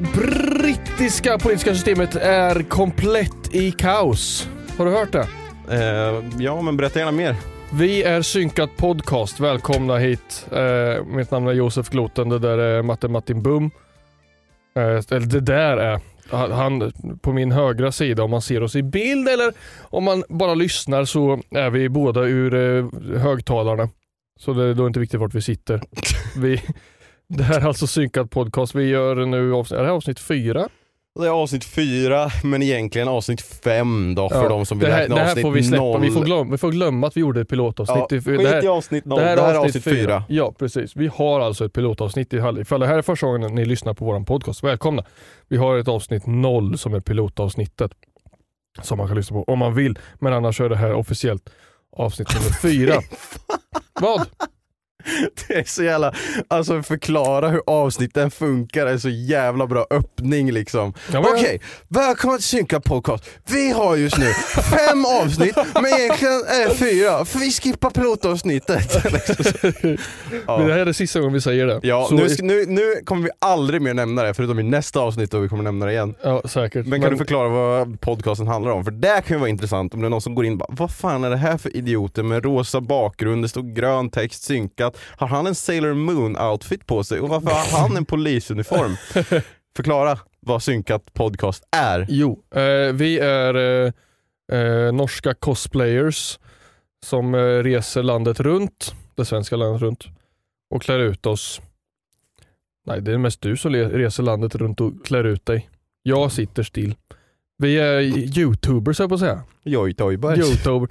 brittiska politiska systemet är komplett i kaos. Har du hört det? Eh, ja, men berätta gärna mer. Vi är Synkat Podcast. Välkomna hit. Eh, mitt namn är Josef Gloten. Det där är Matte Martin Bum. Eh, eller det där är han på min högra sida om man ser oss i bild eller om man bara lyssnar så är vi båda ur eh, högtalarna. Så det är då inte viktigt vart vi sitter. Vi, det här är alltså Synkat Podcast. Vi gör nu avsnitt, är det här avsnitt fyra? Det är avsnitt fyra, men egentligen avsnitt fem då för Ja, de som vill det här, räkna det här avsnitt får vi släppa. noll. Vi får, glömma, vi får glömma att vi gjorde ett pilotavsnitt. Ja, Det- skit det här- i avsnitt noll. Det här är avsnitt, fyra. fyra. Ja, precis. Vi har alltså ett pilotavsnitt. Ifall det här är första gången ni lyssnar på vår podcast, välkomna. Vi har ett avsnitt noll som är pilotavsnittet. Som man kan lyssna på om man vill. Men annars är det här officiellt avsnitt nummer fyra. Vad? Det är så jävla, alltså förklara hur avsnitten funkar är så jävla bra öppning liksom. Ja, men- Okej, välkomna till Synka podcast. Vi har just nu fem avsnitt, men egentligen är det fyra, för vi skippar pilotavsnittet. Ja. Det här är det sista gången vi säger det. Ja, Så nu, nu, nu kommer vi aldrig mer nämna det förutom i nästa avsnitt då vi kommer nämna det igen. ja säkert. Men kan du förklara vad podcasten handlar om? För det kan ju vara intressant om det är någon som går in och bara Vad fan är det här för idioter med rosa bakgrund, det står grön text synkat. Har han en Sailor Moon outfit på sig och varför har han en polisuniform? Förklara vad synkat podcast är. Jo, eh, vi är eh, eh, norska cosplayers som eh, reser landet runt, det svenska landet runt och klär ut oss. Nej, det är mest du som reser landet runt och klär ut dig. Jag sitter still. Vi är youtubers höll jag på att säga. Joj, Toiberg. Youtuber.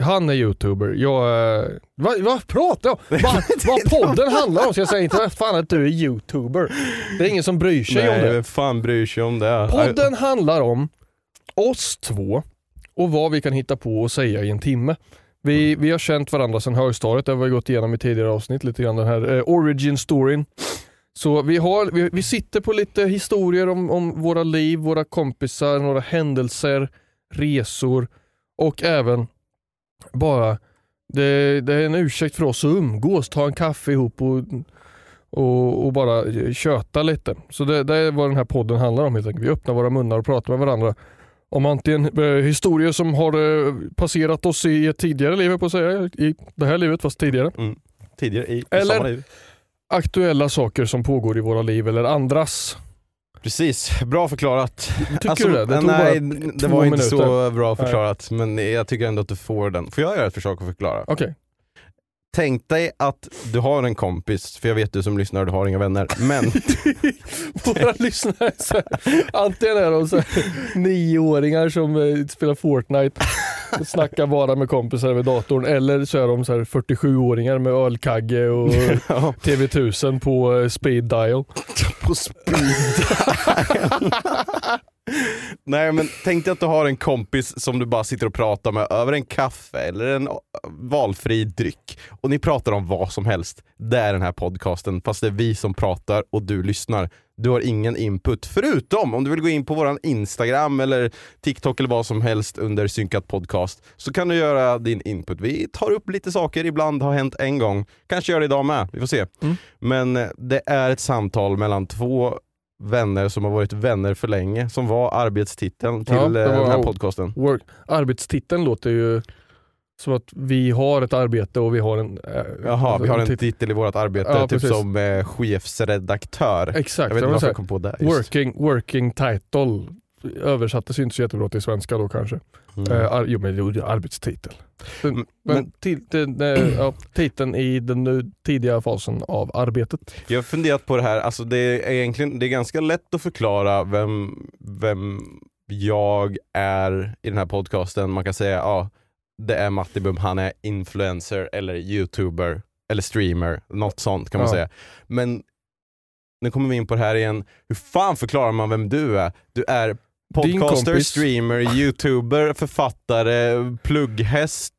Han är youtuber. Jag är... Vad vad pratar jag om? Vad, vad podden handlar om? Så jag säger inte fan att du är youtuber. Det är ingen som bryr sig om Nej, det. vem fan bryr sig om det? Podden handlar om oss två och vad vi kan hitta på och säga i en timme. Vi, vi har känt varandra sedan högstadiet, det har vi gått igenom i tidigare avsnitt, lite grann den här eh, origin storyn. Så vi, har, vi, vi sitter på lite historier om, om våra liv, våra kompisar, några händelser, resor och även bara, det, det är en ursäkt för oss att umgås, ta en kaffe ihop och, och, och bara köta lite. Så det, det är vad den här podden handlar om helt enkelt. Vi öppnar våra munnar och pratar med varandra om antingen eh, historier som har eh, passerat oss i ett tidigare liv, på att säga, i det här livet fast tidigare. Tidigare i, i Eller- samma liv. Aktuella saker som pågår i våra liv eller andras. Precis, bra förklarat. Tycker du det? Det tog nej, bara det var inte minuter. så bra förklarat men jag tycker ändå att du får den. Får jag göra ett försök att förklara? Okej. Tänk dig att du har en kompis, för jag vet du som lyssnar, du har inga vänner, men Våra lyssnare, så här, antingen är de så här, nioåringar som eh, spelar Fortnite och snackar bara med kompisar över datorn eller så är de så här 47-åringar med ölkagge och TV1000 på eh, speed dial. på speed Nej men tänk dig att du har en kompis som du bara sitter och pratar med över en kaffe eller en eh, valfri dryck och ni pratar om vad som helst. Det är den här podcasten fast det är vi som pratar och du lyssnar. Du har ingen input förutom om du vill gå in på våran Instagram eller TikTok eller vad som helst under synkat podcast så kan du göra din input. Vi tar upp lite saker, ibland har hänt en gång. Kanske gör det idag med, vi får se. Men eh, det är ett samtal mellan två vänner som har varit vänner för länge, som var arbetstiteln till Ja, eh, var- den här podcasten. Work. Arbetstiteln låter ju som att vi har ett arbete och vi har en... äh, Jaha, vi har en tit- titel i vårt arbete, Ja, typ precis. som eh, chefsredaktör. Exakt. jag vet inte varför jag kom på det just. working, working title översattes inte så jättebra till svenska då kanske. Mm. Eh, ar, jo men det är arbetstitel. Men, Men- men till, eh, ja, titeln i den nu tidiga fasen av arbetet. Jag har funderat på det här, alltså det är egentligen det är ganska lätt att förklara vem, vem jag är i den här podcasten. Man kan säga ja, det är Matti Bum, han är influencer eller youtuber eller streamer, något sånt kan man Ja. säga. Men nu kommer vi in på det här igen, hur fan förklarar man vem du är? Du är podcaster, streamer, youtuber, författare, plugghäst,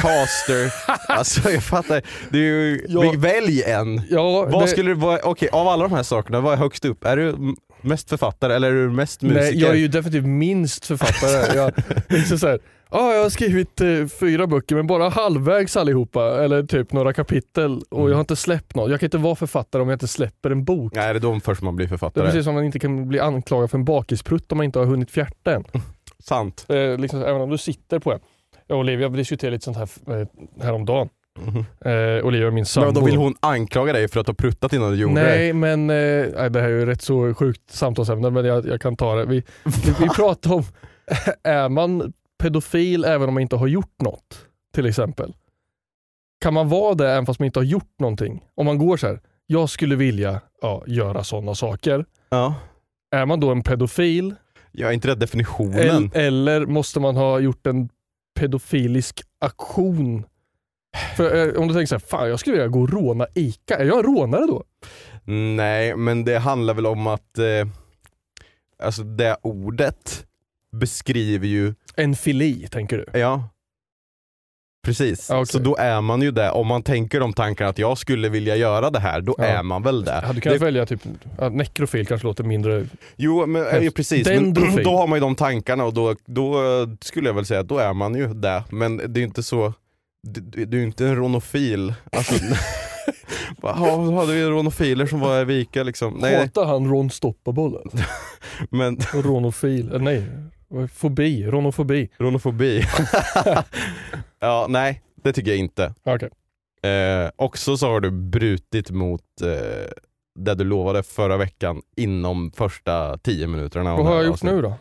caster. alltså jag fattar, ju, Ja. välj en. Ja, Vad det- skulle det vara, okej av alla de här sakerna, vad är högst upp? Är du mest författare eller är du mest musiker? Nej, jag är ju definitivt minst författare. jag, liksom så här, ah, jag har skrivit eh, fyra böcker men bara halvvägs allihopa, eller typ några kapitel och Mm. jag har inte släppt något. Jag kan inte vara författare om jag inte släpper en bok. Nej, det är då först man blir Det är författare. precis som man inte kan bli anklagad för en bakisprutt om man inte har hunnit fjärta än. Sant. Eh, liksom, även om du sitter på en. Jag och Olivia diskuterade lite sånt här eh, häromdagen. Mhm. Eh, Olivia min sambo. Men då vill hon anklaga dig för att ha pruttat innan du gjorde det? Nej men eh, nej, det här är ju rätt så sjukt samtalsämne men jag, jag kan ta det. Vi, vi, vi pratar om, är man pedofil även om man inte har gjort något? Till exempel. Kan man vara det även fast man inte har gjort någonting? Om man går så här, jag skulle vilja ja, göra sådana saker. Ja. Är man då en pedofil? Jag är inte rätt definitionen. El, eller måste man ha gjort en pedofilisk aktion? För eh, om du tänker så här, fan jag skulle vilja gå och råna ICA, är jag en rånare då? Nej, men det handlar väl om att eh, alltså det ordet beskriver ju, En fili tänker du? ja Precis, Ja, okej. så då är man ju det. Om man tänker de tankarna att jag skulle vilja göra det här, då Ja. är man väl det. Jag hade kunnat det välja typ, ja, nekrofil kanske låter mindre... Jo, men, ja, precis. Men, då har man ju de tankarna och då, då skulle jag väl säga att då är man ju det. Men det är inte så, du, du är ju inte en ronofil. Alltså, Vad ha- hade vi ronofiler som var i Vika liksom? Nej, Hatar han Ron Stoppable? men Ronofil? Eh, nej, fobi, ronofobi. ronofobi. ja, nej, det tycker jag inte. Okej. Eh, också så har du brutit mot eh, det du lovade förra veckan inom första tio minuterna. Vad har jag gjort nu då?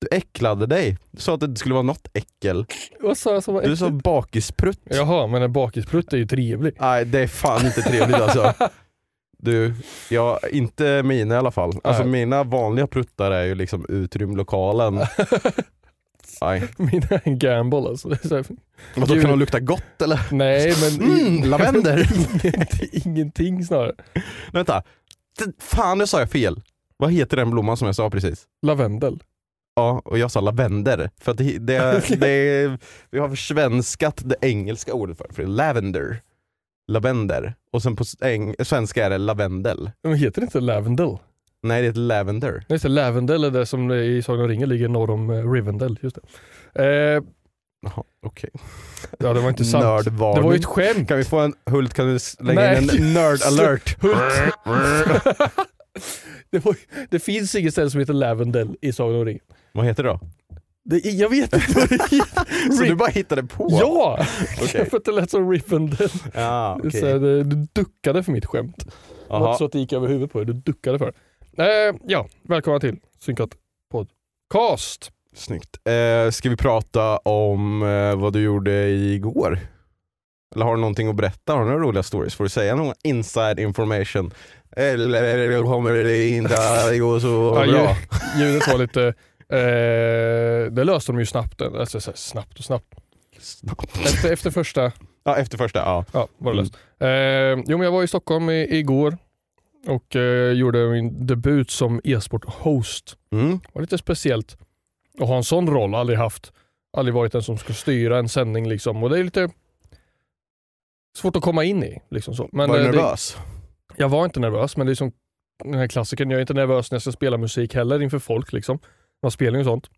Du äcklade dig. Du sa att det skulle vara något äckel. Vad sa jag som var Du sa bakisprutt. Jaha, men en bakisprutt är ju trevlig. Nej det är fan inte trevligt alltså. Du, ja, inte mina i alla fall. Alltså Nej. mina vanliga pruttar är ju liksom utrym lokalen. Nej. Min är en gamble alltså. Det är så här, Men då Gud. kan de lukta gott eller? nej men... Mm, lavendel. ingenting, ingenting snarare. Vänta, fan nu sa jag fel. Vad heter den blomman som jag sa precis? Lavendel. Ja, och jag sa lavender. För att det, det, det vi har försvenskat det engelska ordet för, för det är lavender. Lavender. Och sen på eng, svenska är det lavendel. Men heter det inte Lavendel? Nej det är ett lavender. Nej, just det, Lavendel är det som i Sagan om ringen ligger norr om eh, Rivendell. Just det. Eh, Jaha, okej. ja, det var inte sant. Det var ju ett skämt. Kan vi få en Hult, kan du slänga Nej. in en nerd alert? det, var, det finns inget ställe som heter Lavendel i Sagan om ringen. Vad heter det då? Det, jag vet inte. Så du bara hittade på? Ja! Okej. För att det lät som Rivendell. Ja, okej. Så, du duckade för mitt skämt. Det var inte så att det gick över huvudet på dig, du duckade för det. Eh, ja, välkomna till Synkat Podcast. Snyggt. Eh, ska vi prata om eh, vad du gjorde igår? Eller har du någonting att berätta? Har du några roliga stories? Får du säga någon inside information? Eller kommer det inte gå så Ja, bra? ju- Ljudet var lite... Eh, det löste de ju snabbt. Alltså, så här, snabbt och snabbt. Snabbt. Efter, efter första Ja, efter första, ja. Ja, var det Mm. löst. Eh, jo, men jag var i Stockholm i, igår och eh, gjorde min debut som e-sport-host. Mm. Det var lite speciellt att ha en sån roll. Aldrig haft, aldrig varit den som ska styra en sändning liksom. Och det är lite svårt att komma in i. Liksom så. Men var du eh, det- nervös? jag var inte nervös, men det är som den här klassikern. Jag är inte nervös när jag ska spela musik heller inför folk. Liksom. Man spelar ju sånt.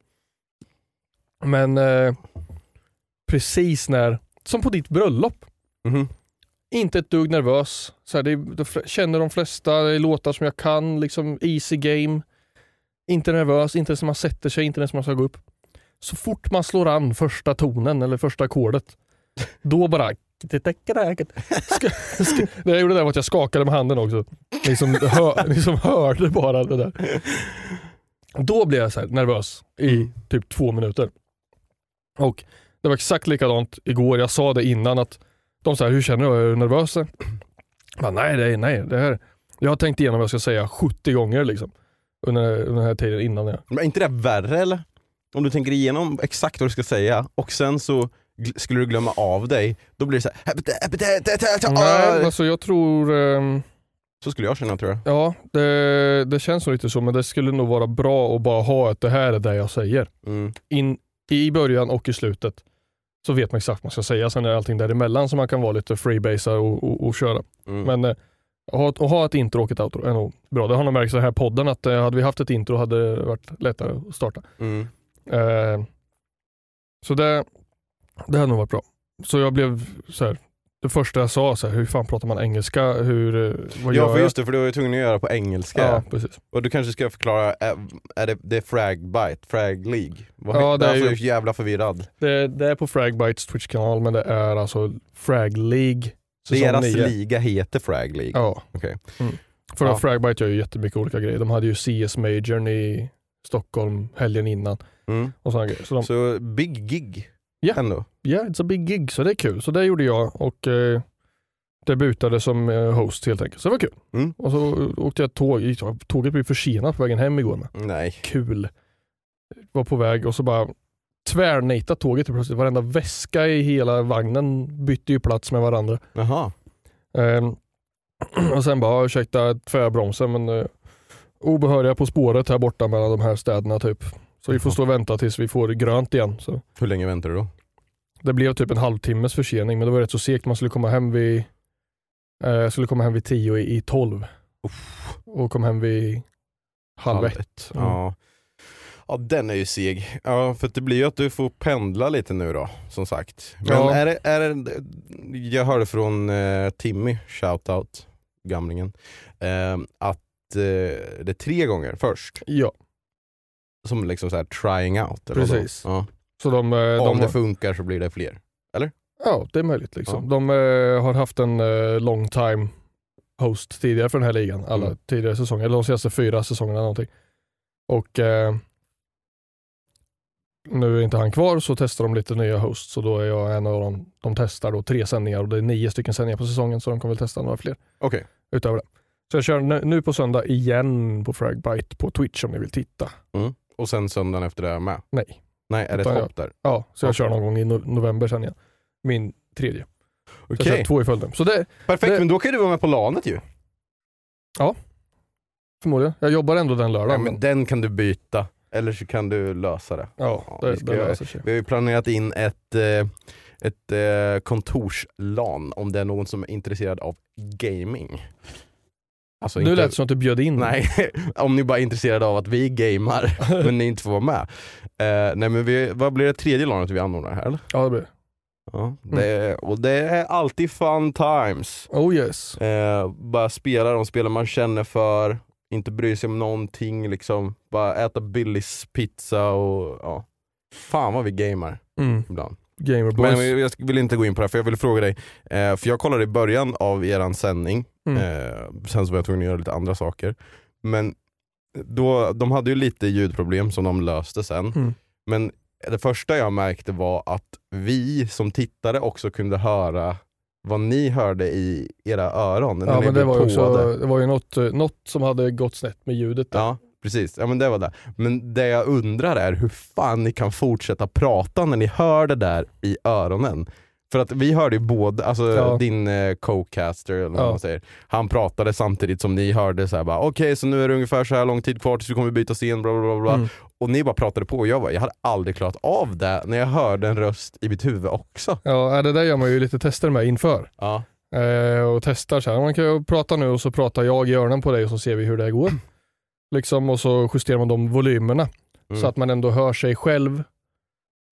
Men eh, precis när, som på ditt bröllop, Mhm. inte ett dugg nervös. Så här, det, det känner de flesta, det är låtar som jag kan, liksom easy game. Inte nervös, inte ens när man sätter sig, inte ens när man ska gå upp. Så fort man slår an första tonen eller första ackordet, då bara... Ska, ska, det jag gjorde där var att jag skakade med handen också. Ni som, hör, ni som hörde bara det där. Då blev jag så nervös i typ två minuter. Och det var exakt likadant igår. Jag sa det innan att de sa hur känner du? Är du nervös? Jag bara, nej, nej, nej. Det här, jag har tänkt igenom vad jag ska säga 70 gånger liksom. Under, under den här tiden innan. Jag. Men är inte det värre eller? Om du tänker igenom exakt vad du ska säga och sen så skulle du glömma av dig, då blir det så här. Nej, alltså jag tror... ehm, Så skulle jag känna tror jag. ja, det, det känns lite så, men det skulle nog vara bra att bara ha att det här är det jag säger. Mm. In, I början och i slutet så vet man exakt vad man ska säga. Sen är det allting däremellan som man kan vara lite freebasea och, och, och köra. Mm. Men eh, att ha, att ha ett intro och ett outro är nog bra. Det har nog märkts i den här podden att eh, hade vi haft ett intro hade det varit lättare att starta. Mm. Eh, så det, det hade nog varit bra. Så jag blev så här, det första jag sa, så här, hur fan pratar man engelska? Hur, eh, vad Ja gör för just det, för du var ju tvungen att göra på engelska. Ja, precis. Och du kanske ska förklara, är, är det, det är Fragbite, Frag League? Vad, Ja, det är alltså, ju- jävla förvirrad. Det, det är på Fragbites Twitch-kanal, men det är alltså Frag League Deras 9. liga heter Frag League. Ja. Okej. Mm. För Ja. Fragbite gör ju jättemycket olika grejer. De hade ju CS-majorn i Stockholm helgen innan. Mm. Och såna grejer. Så de, Så big gig Ja. ändå. yeah, it's a big gig, så det är kul. Så det gjorde jag och eh, debutade som eh, host helt enkelt. Så det var kul. Mm. Och så åkte jag tåg. Tåget blev försenat på vägen hem igår med. Nej. Kul. Var på väg och så bara tvärnita tåget plötsligt. Varenda väska i hela vagnen bytte ju plats med varandra. Jaha. Ehm, och sen bara, ursäkta tvärbromsen men uh, obehöriga på spåret här borta mellan de här städerna typ. Så vi får stå och vänta tills vi får grönt igen. Så Hur länge väntar du då? det blev typ en halvtimmes försening men det var rätt så segt. Man skulle komma hem vid eh, skulle komma hem vid tio i, i tolv. Och kom hem vid halv ett. Mm. Ja. ja, den är ju seg. Ja, för det blir ju att du får pendla lite nu då, som sagt. Men Ja. är det, är det, jag hörde från eh, Timmy, shoutout, gamlingen, eh, att eh, det är tre gånger först Ja, som liksom så här trying out. Eller? Precis. Ja. så de, eh, Om de det har, funkar så blir det fler. ja det är möjligt. Liksom. Ja. De eh, har haft en eh, long time host tidigare för den här ligan. Alla Mm. tidigare säsonger, eller de senaste fyra säsongerna någonting. Och eh, nu är inte han kvar så testar de lite nya hosts och då är jag en av dem. De testar då tre sändningar och det är nio stycken sändningar på säsongen så de kommer väl testa några fler Okej. utöver det. Så jag kör nu, nu på söndag igen på Fragbite på Twitch om ni vill titta. Och sen söndagen efter det med? Nej. Nej, är det ett jag- hopp där? Ja, så jag Okej. kör någon gång i no- november sen igen. Min tredje. Så jag Okej, kör två i följden. Så det perfekt. det- Men då kan du vara med på LANet ju. förmodligen. Jag jobbar ändå den Ja, lördagen. men den kan du byta, eller så kan du lösa det. ja, Ja, det, vi ska det löser sig. Vi har ju planerat in ett, eh, ett eh, kontorslan om det är någon som är intresserad av gaming. Alltså Nu lät det som att du bjöd in. Nej, om ni bara är intresserade av att vi gamar men ni inte får vara med. Eh, nej men vi, vad blir det tredje LANet vi anordnar här eller? Ja, det blir det. Ja, det, Och det är alltid fun times. Oh yes. Eh, bara spela de spel man känner för, inte bry sig om någonting liksom. Bara äta Billys pizza och ja. Fan vad vi gamar Mm. ibland. Gamer Men boys. jag vill inte gå in på det här, för jag vill fråga dig. Eh, för jag kollade i början av eran sändning, Mm. eh, sen så var jag tvungen att göra lite andra saker. Men då, de hade ju lite ljudproblem som de löste sen. Mm. Men det första jag märkte var att vi som tittare också kunde höra vad ni hörde i era öron. när Ja, ni men det var också, det var ju något, eh, något som hade gått snett med ljudet. där. Ja, precis. Ja, men det var det. Men det jag undrar är hur fan ni kan fortsätta prata när ni hör det där i öronen. För att vi hörde ju både, alltså Ja. din eh, co-caster eller vad Ja. man säger, han pratade samtidigt som ni hörde så här bara okej så nu är det ungefär så här lång tid kvar tills vi kommer byta scen bla bla bla. Mm. Och ni bara pratade på och jag bara, jag hade aldrig klarat av det när jag hörde en röst i mitt huvud också. Ja, det där gör man ju lite tester med inför. Ja. Eh, och testar så här, man kan ju prata nu och så pratar jag i öronen på dig och så ser vi hur det går. Liksom, och så justerar man de volymerna Mm. så att man ändå hör sig själv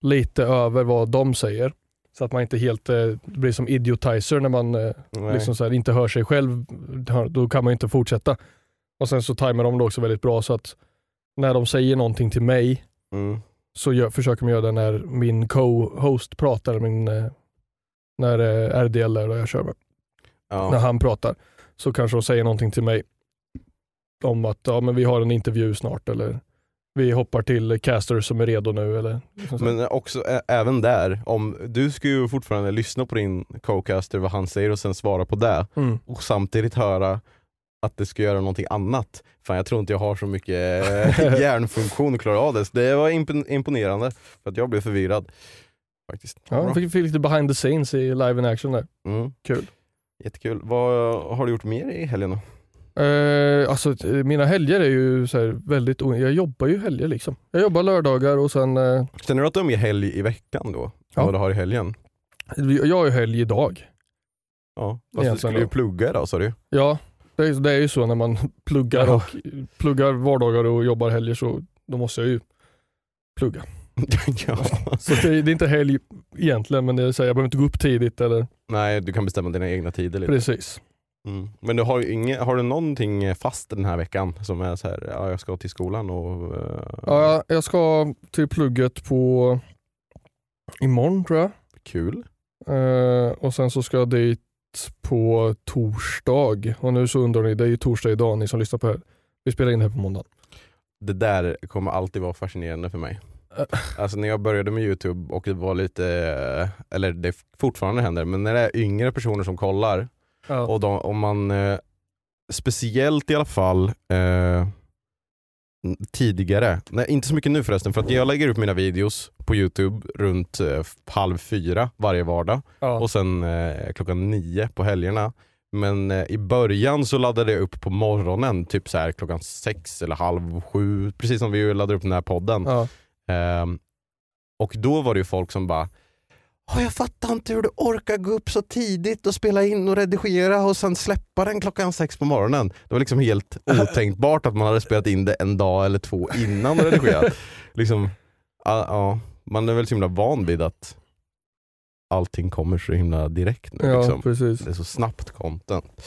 lite över vad de säger. Så att man inte helt eh, blir som idiotizer när man eh, liksom här, inte hör sig själv. Då kan man inte fortsätta. Och sen så tajmar de det också väldigt bra så att när de säger någonting till mig Mm. så gör, försöker man göra det när min co-host pratar, min, eh, när eh, RDL är jag kör med när Ja. han pratar så kanske de säger någonting till mig om att ja, men vi har en intervju snart eller vi hoppar till caster som är redo nu. Eller, liksom. Men också ä- även där, om du ska ju fortfarande lyssna på din co-caster vad han säger och sen svara på det mm. och samtidigt höra att det ska göra någonting annat. Fan jag tror inte jag har så mycket eh, hjärnfunktion att klara av det. Så det var imp- imponerande för att jag blev förvirrad. Faktiskt. ja, Bra. fick, fick lite behind the scenes i live in action där. Mm. Kul. Jättekul. Vad har du gjort mer i helgen då? Eh, alltså, mina helger är ju väldigt, jag jobbar ju helger liksom. Jag jobbar lördagar och sen, eh, Känner du att du har mer helg i veckan då? Ja. Vad du har i helgen? jag har ju helg idag. Ja. Fast du Egentligen skulle ju plugga idag sa du Ja, det är, det är ju så när man pluggar Ja. och pluggar vardagar och jobbar helger så då måste jag ju plugga. ja. Så det är, det är inte helg egentligen men det är så här, jag behöver inte gå upp tidigt eller Nej, du kan bestämma dina egna tider lite. precis. Mm. Men du har, ju inge, har du någonting fast den här veckan som är så här, ja jag ska till skolan och... eh, Ja, jag- ska till plugget på imorgon tror jag. Kul. Eh, och sen så ska jag dit på torsdag. Och nu så undrar ni, det är ju torsdag idag ni som lyssnar på det här. Vi spelar in det här på måndag. Det där kommer alltid vara fascinerande för mig. Alltså när jag började med Youtube och det var lite, eh, eller det fortfarande händer, men när det är yngre personer som kollar Ja. och de, om man, eh, speciellt i alla fall eh, tidigare, nej inte så mycket nu förresten för att jag lägger upp mina videos på Youtube runt eh, halv fyra varje vardag ja. och sen eh, klockan nio på helgerna. Men eh, i början så laddade jag upp på morgonen, typ så här klockan sex eller halv sju, precis som vi laddade upp den här podden. Ja. Ehm, och då var det ju folk som bara "Ja, jag fattar inte hur du orkar gå upp så tidigt och spela in och redigera och sen släppa den klockan sex på morgonen. Det var liksom helt otänkbart att man hade spelat in det en dag eller två innan och redigerat. liksom, ja, ja, man är väl så himla van vid att allting kommer så himla direkt nu. ja, liksom. precis. Det är så snabbt content.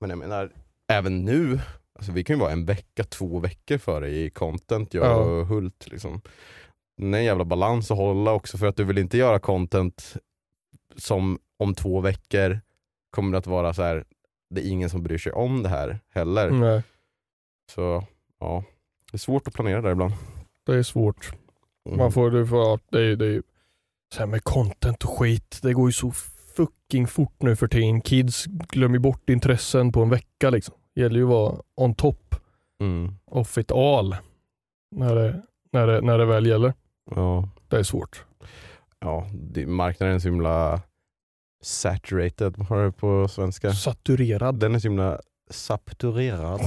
Men jag menar, även nu, alltså vi kan ju vara en vecka, två veckor före i content, jag Ja. och Hult. Liksom. Det är en jävla balans att hålla också för att du vill inte göra content som om två veckor kommer att vara så här. det är ingen som bryr sig om det här heller. Nej, Så ja, det är svårt att planera där ibland. det är svårt. Mm. Man får, du får, det är det är så här med content och skit. Det går ju så fucking fort nu för tiden. Kids glömmer bort intressen på en vecka liksom. Det gäller ju att vara on top Mm. of it all när det, när det, när det väl gäller. Ja, Det är svårt. ja det, marknaden är så himla saturated, vad har du på svenska? Saturerad. Den är så himla saturerad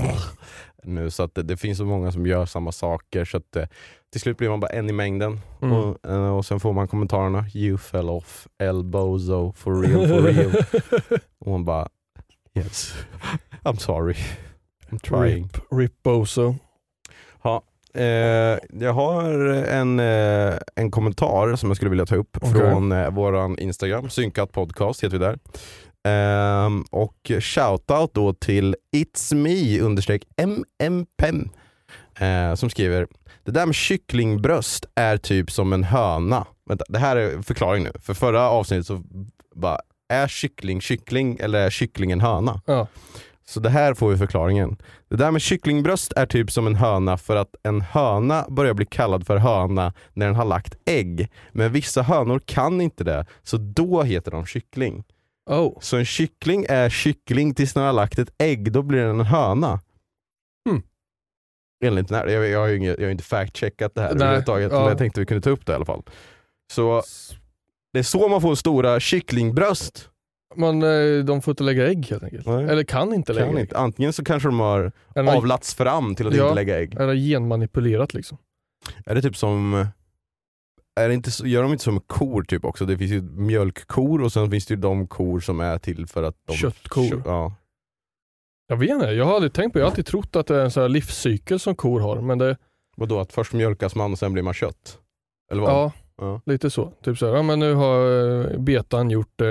nu så att det, det finns så många som gör samma saker så att eh, till slut blir man bara en i mängden Mm. och, eh, och sen får man kommentarerna You fell off, elbozo, for real, for real. och man bara Yes, I'm sorry. I'm trying. Rip, rip Bozo. Eh, jag har en, eh, en kommentar som jag skulle vilja ta upp Okej. från eh, våran Instagram, synkat podcast heter vi där. Ehm, och shoutout då till It's Me understreck MMPem eh, som skriver Det där med kycklingbröst är typ som en höna. Vänta, det här är förklaring nu. För förra avsnittet så bara, är kyckling kyckling eller är kyckling en höna? Ja. Så det här får vi förklaringen. Det där med kycklingbröst är typ som en höna för att en höna börjar bli kallad för höna när den har lagt ägg. Men vissa hönor kan inte det, så då heter de kyckling. Oh. Så en kyckling är kyckling tills den har lagt ett ägg, då blir den en höna. Hmm. Enligt den här, jag, jag har ju inget, jag har inte fact-checkat det här Nej, överhuvudtaget, ja. men jag tänkte vi kunde ta upp det i alla fall. Så Det är så man får stora kycklingbröst. Man, eh, de får inte lägga ägg helt enkelt. Nej. Eller kan inte lägga Kan ägg. inte. Antingen så kanske de har Eller, avlats fram till att Ja. inte lägga ägg. eller genmanipulerat liksom. Är det typ som, är det inte gör de inte som kor typ också? Det finns ju mjölkkor och sen finns det ju de kor som är till för att de... Köttkor. Ja. Jag vet inte, jag har aldrig tänkt på Jag har alltid trott att det är en sån här livscykel som kor har. Men det, Vadå att först mjölkas man och sen blir man kött? Eller vad? ja, Ja. lite så. Typ så här, ja men nu har eh, betan gjort eh,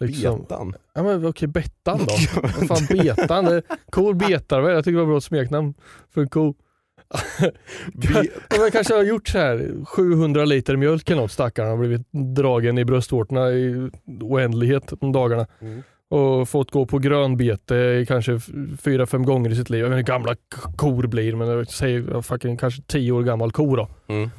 liksom, Betan? Ja men okej, Bettan då? Vad fan betan? Det- Kor betar väl? Jag tycker det var ett bra smeknamn för en ko. Be- Ja, men kanske har gjort så här 700 liter mjölk eller något stackarn har blivit dragen i bröstvårtorna i oändlighet de dagarna. Mm. Och fått gå på grönbete kanske fyra, fem gånger i sitt liv. Jag vet inte hur gamla kor blir men jag säger fucking kanske tio år gammal ko då. Mm.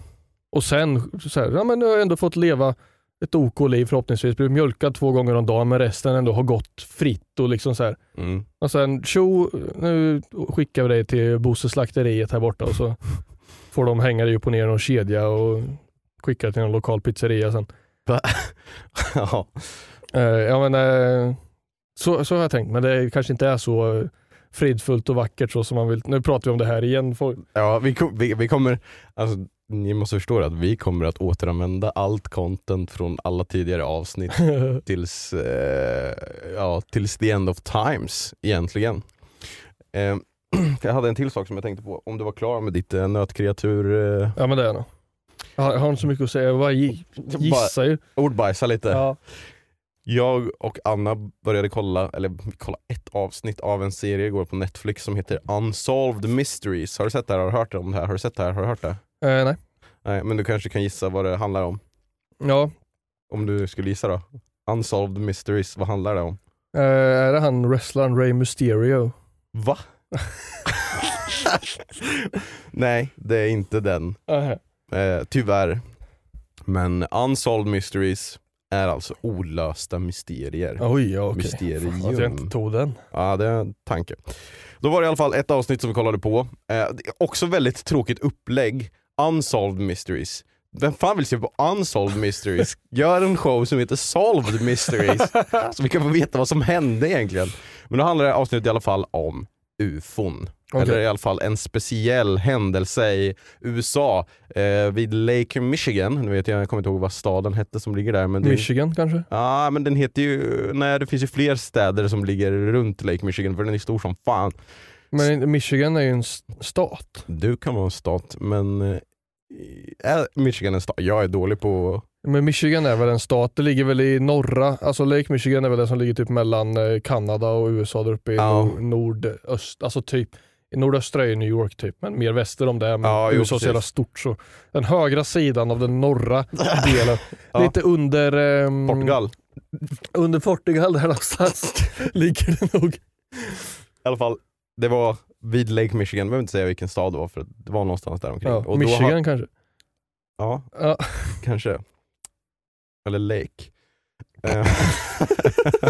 Och sen så här, ja men nu har jag ändå fått leva ett OK-liv förhoppningsvis. Blivit mjölkad två gånger om dagen men resten ändå har gått fritt och liksom så här. Mm. Och sen tjo, nu skickar vi dig till Bosse slakteriet här borta och så får de hänga dig upp och ner i någon kedja och skicka till någon lokal pizzeria sen. ja. Eh, ja, men, eh, så, så har jag tänkt, men det kanske inte är så fridfullt och vackert så som man vill. Nu pratar vi om det här igen. Ja vi, vi, vi kommer, alltså, ni måste förstå att vi kommer att återanvända allt content från alla tidigare avsnitt tills, eh, ja, tills the end of times egentligen. Eh, jag hade en till sak som jag tänkte på, om du var klar med ditt eh, nötkreatur, eh, ja men det är jag nog. Jag har, jag har inte så mycket att säga, jag bara gi- gissar ju. ordbajsa lite. Ja. Jag och Anna började kolla, eller vi kollade ett avsnitt av en serie igår på Netflix som heter Unsolved Mysteries. Har du sett det här? Har du hört om det här? Har du sett det här? Har du hört det? Eh, nej. Nej, men du kanske kan gissa vad det handlar om? Ja. Om du skulle gissa då? Unsolved Mysteries, vad handlar det om? Eh, är det han wrestlaren Ray Mysterio? Va? Nej, det är inte den. Uh, Eh, tyvärr. Men Unsolved Mysteries är alltså olösta mysterier. oj, ja, okej. Mysterium. Fan, Att jag inte tog den. Ja, det är en tanke. Då var det i alla fall ett avsnitt som vi kollade på. Eh, också väldigt tråkigt upplägg. Unsolved Mysteries. Vem fan vill se på Unsolved Mysteries? Gör en show som heter Solved Mysteries. så vi kan få veta vad som hände egentligen. Men då handlar det avsnittet i alla fall om ufon. Okej. Eller i alla fall en speciell händelse i USA eh, vid Lake Michigan. Nu vet jag, jag kommer inte ihåg vad staden hette som ligger där. Men Michigan kanske? Ja men den heter ju, nej det finns ju fler städer som ligger runt Lake Michigan för den är stor som fan. Men Michigan är ju en stat. Du kan vara en stat men eh, är Michigan en stat? Jag är dålig på... Men Michigan är väl en stat, det ligger väl i norra, alltså Lake Michigan är väl den som ligger typ mellan eh, Kanada och USA där uppe i Ja. nord, nordöst, alltså typ nordöstra är New York typ, men mer väster om det. Men Ja, USA är så jävla stort så den högra sidan av den norra delen, Ja. lite under ehm, Portugal. Under Portugal där någonstans ligger det nog. I alla fall, det var vid Lake Michigan, jag behöver inte säga vilken stad det var för det var någonstans där omkring. Ja, Och Michigan har- kanske. Ja, Ja. kanske. Eller Lake. Eh,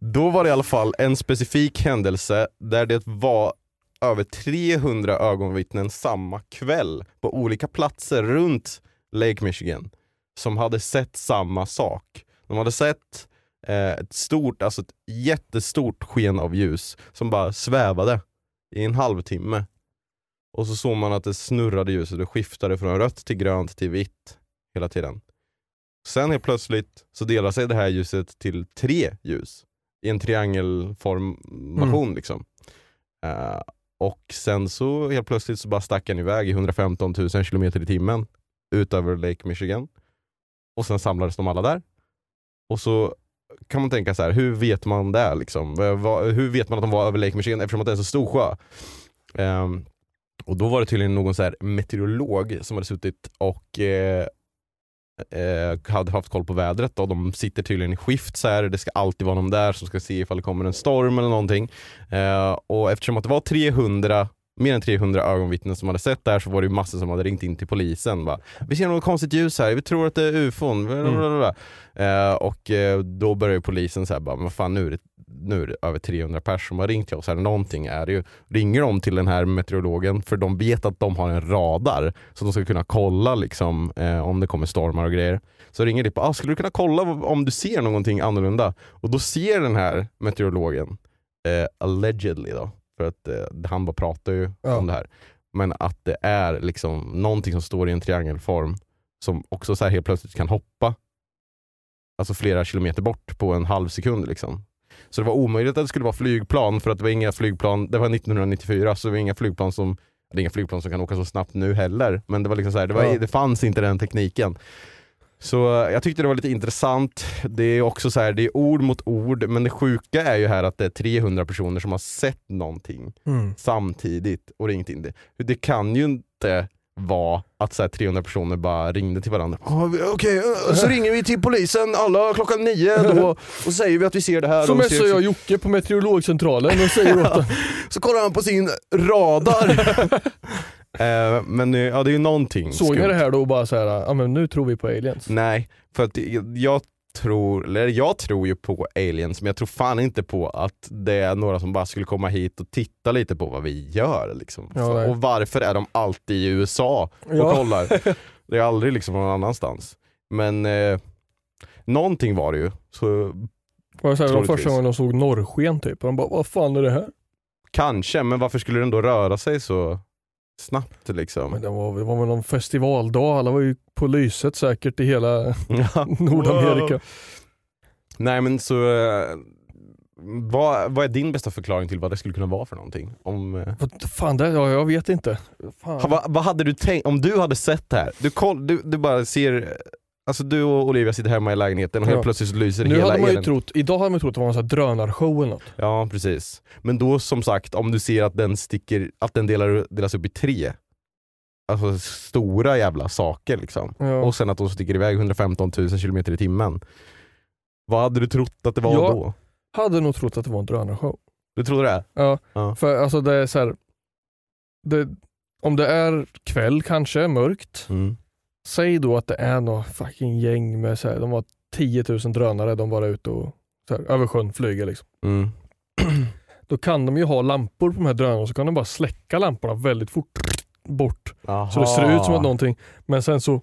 Då var det i alla fall en specifik händelse där det var över 300 ögonvittnen samma kväll på olika platser runt Lake Michigan som hade sett samma sak. De hade sett eh, ett stort, alltså ett jättestort sken av ljus som bara svävade i en halvtimme. Och så såg man att det snurrade ljuset och skiftade från rött till grönt till vitt hela tiden. Sen helt plötsligt så delar sig det här ljuset till tre ljus i en triangelformation. Liksom. Eh, och sen så helt plötsligt så bara stack den iväg i 115 000 km i timmen ut över Lake Michigan. Och sen samlades de alla där. Och så kan man tänka så här, hur vet man det? Liksom? Hur vet man att de var över Lake Michigan eftersom att det är en så stor sjö? Um, och då var det tydligen någon så här meteorolog som hade suttit och eh, eh, hade haft koll på vädret. Och de sitter tydligen i skift så här. det ska alltid vara någon där som ska se ifall det kommer en storm eller någonting. Eh, och eftersom att det var 300 mer än 300 ögonvittnen som hade sett det här så var det ju massor som hade ringt in till polisen. Bara, vi ser något konstigt ljus här, vi tror att det är ufon. Eh, och eh, då började polisen men vad fan nu är det nu är det över 300 personer som har ringt till oss. Här. Någonting är det ju. Ringer de till den här meteorologen för de vet att de har en radar så de ska kunna kolla liksom, eh, om det kommer stormar och grejer. Så ringer de på, ah, skulle du kunna kolla om du ser någonting annorlunda? Och då ser den här meteorologen, eh, allegedly då, för att eh, han bara pratar ju Ja. om det här. Men att det är liksom någonting som står i en triangelform som också så helt plötsligt kan hoppa alltså flera kilometer bort på en halv sekund. Liksom. Så det var omöjligt att det skulle vara flygplan för att det var inga flygplan, det var 1994 så det var inga flygplan som det är inga flygplan som kan åka så snabbt nu heller, men det, var liksom så här, det, var, Ja. det fanns inte den tekniken. Så eh, jag tyckte det var lite intressant. Det är också så här, det är ord mot ord, men det sjuka är ju här att det är 300 personer som har sett någonting Mm. samtidigt och ringt in det. Det kan ju inte vara att så här 300 personer bara ringde till varandra. "Ja, vi- Okej, eh, så ringer vi till polisen alla klockan nio då och säger vi att vi ser det här. Så messar jag Jocke på meteorologcentralen och säger åt. Så kollar han på sin radar. Eh, men ja, det är ju någonting Såg ni skumt. det här då och bara såhär, ja men nu tror vi på aliens? Nej, för att jag tror, eller jag tror ju på aliens men jag tror fan inte på att det är några som bara skulle komma hit och titta lite på vad vi gör. Liksom. Ja, nej. och varför är de alltid i USA och Ja. kollar? Det är aldrig liksom någon annanstans. Men eh, någonting var det ju. Så Var det, så här, det var första gången de såg norrsken typ, och de bara vad fan är det här? kanske, men varför skulle den då röra sig så snabbt liksom? Men det var, det var väl någon festivaldag, alla var ju på lyset säkert i hela Ja. Nordamerika. Nej men så, eh, vad, vad är din bästa förklaring till vad det skulle kunna vara för någonting? Om, eh, Vad fan, det, ja, jag vet inte. Fan. ha, vad, vad hade du tänkt, om du hade sett det här, du, koll, du, du bara ser, alltså du och Olivia sitter hemma i lägenheten och Ja. helt plötsligt lyser Nu hela hade man ju elen. trott, idag hade man trott att det var en sån här drönarshow eller något. Ja precis. Men då som sagt, om du ser att den sticker, att den delar, delas upp i tre, alltså stora jävla saker liksom. Ja. Och sen att de sticker iväg 115 000 km i timmen. Vad hade du trott att det var Ja. då? Hade nog trott att det var en drönarshow. Du trodde det? Ja, Ja. för alltså det är så här, det, om det är kväll kanske, mörkt, Mm. Säg då att det är något fucking gäng med så här, de var 10 000 drönare, de var ute och så här, över sjön flyger liksom. Mm. Då kan de ju ha lampor på de här drönarna och så kan de bara släcka lamporna väldigt fort bort. Så det ser ut som att någonting, men sen så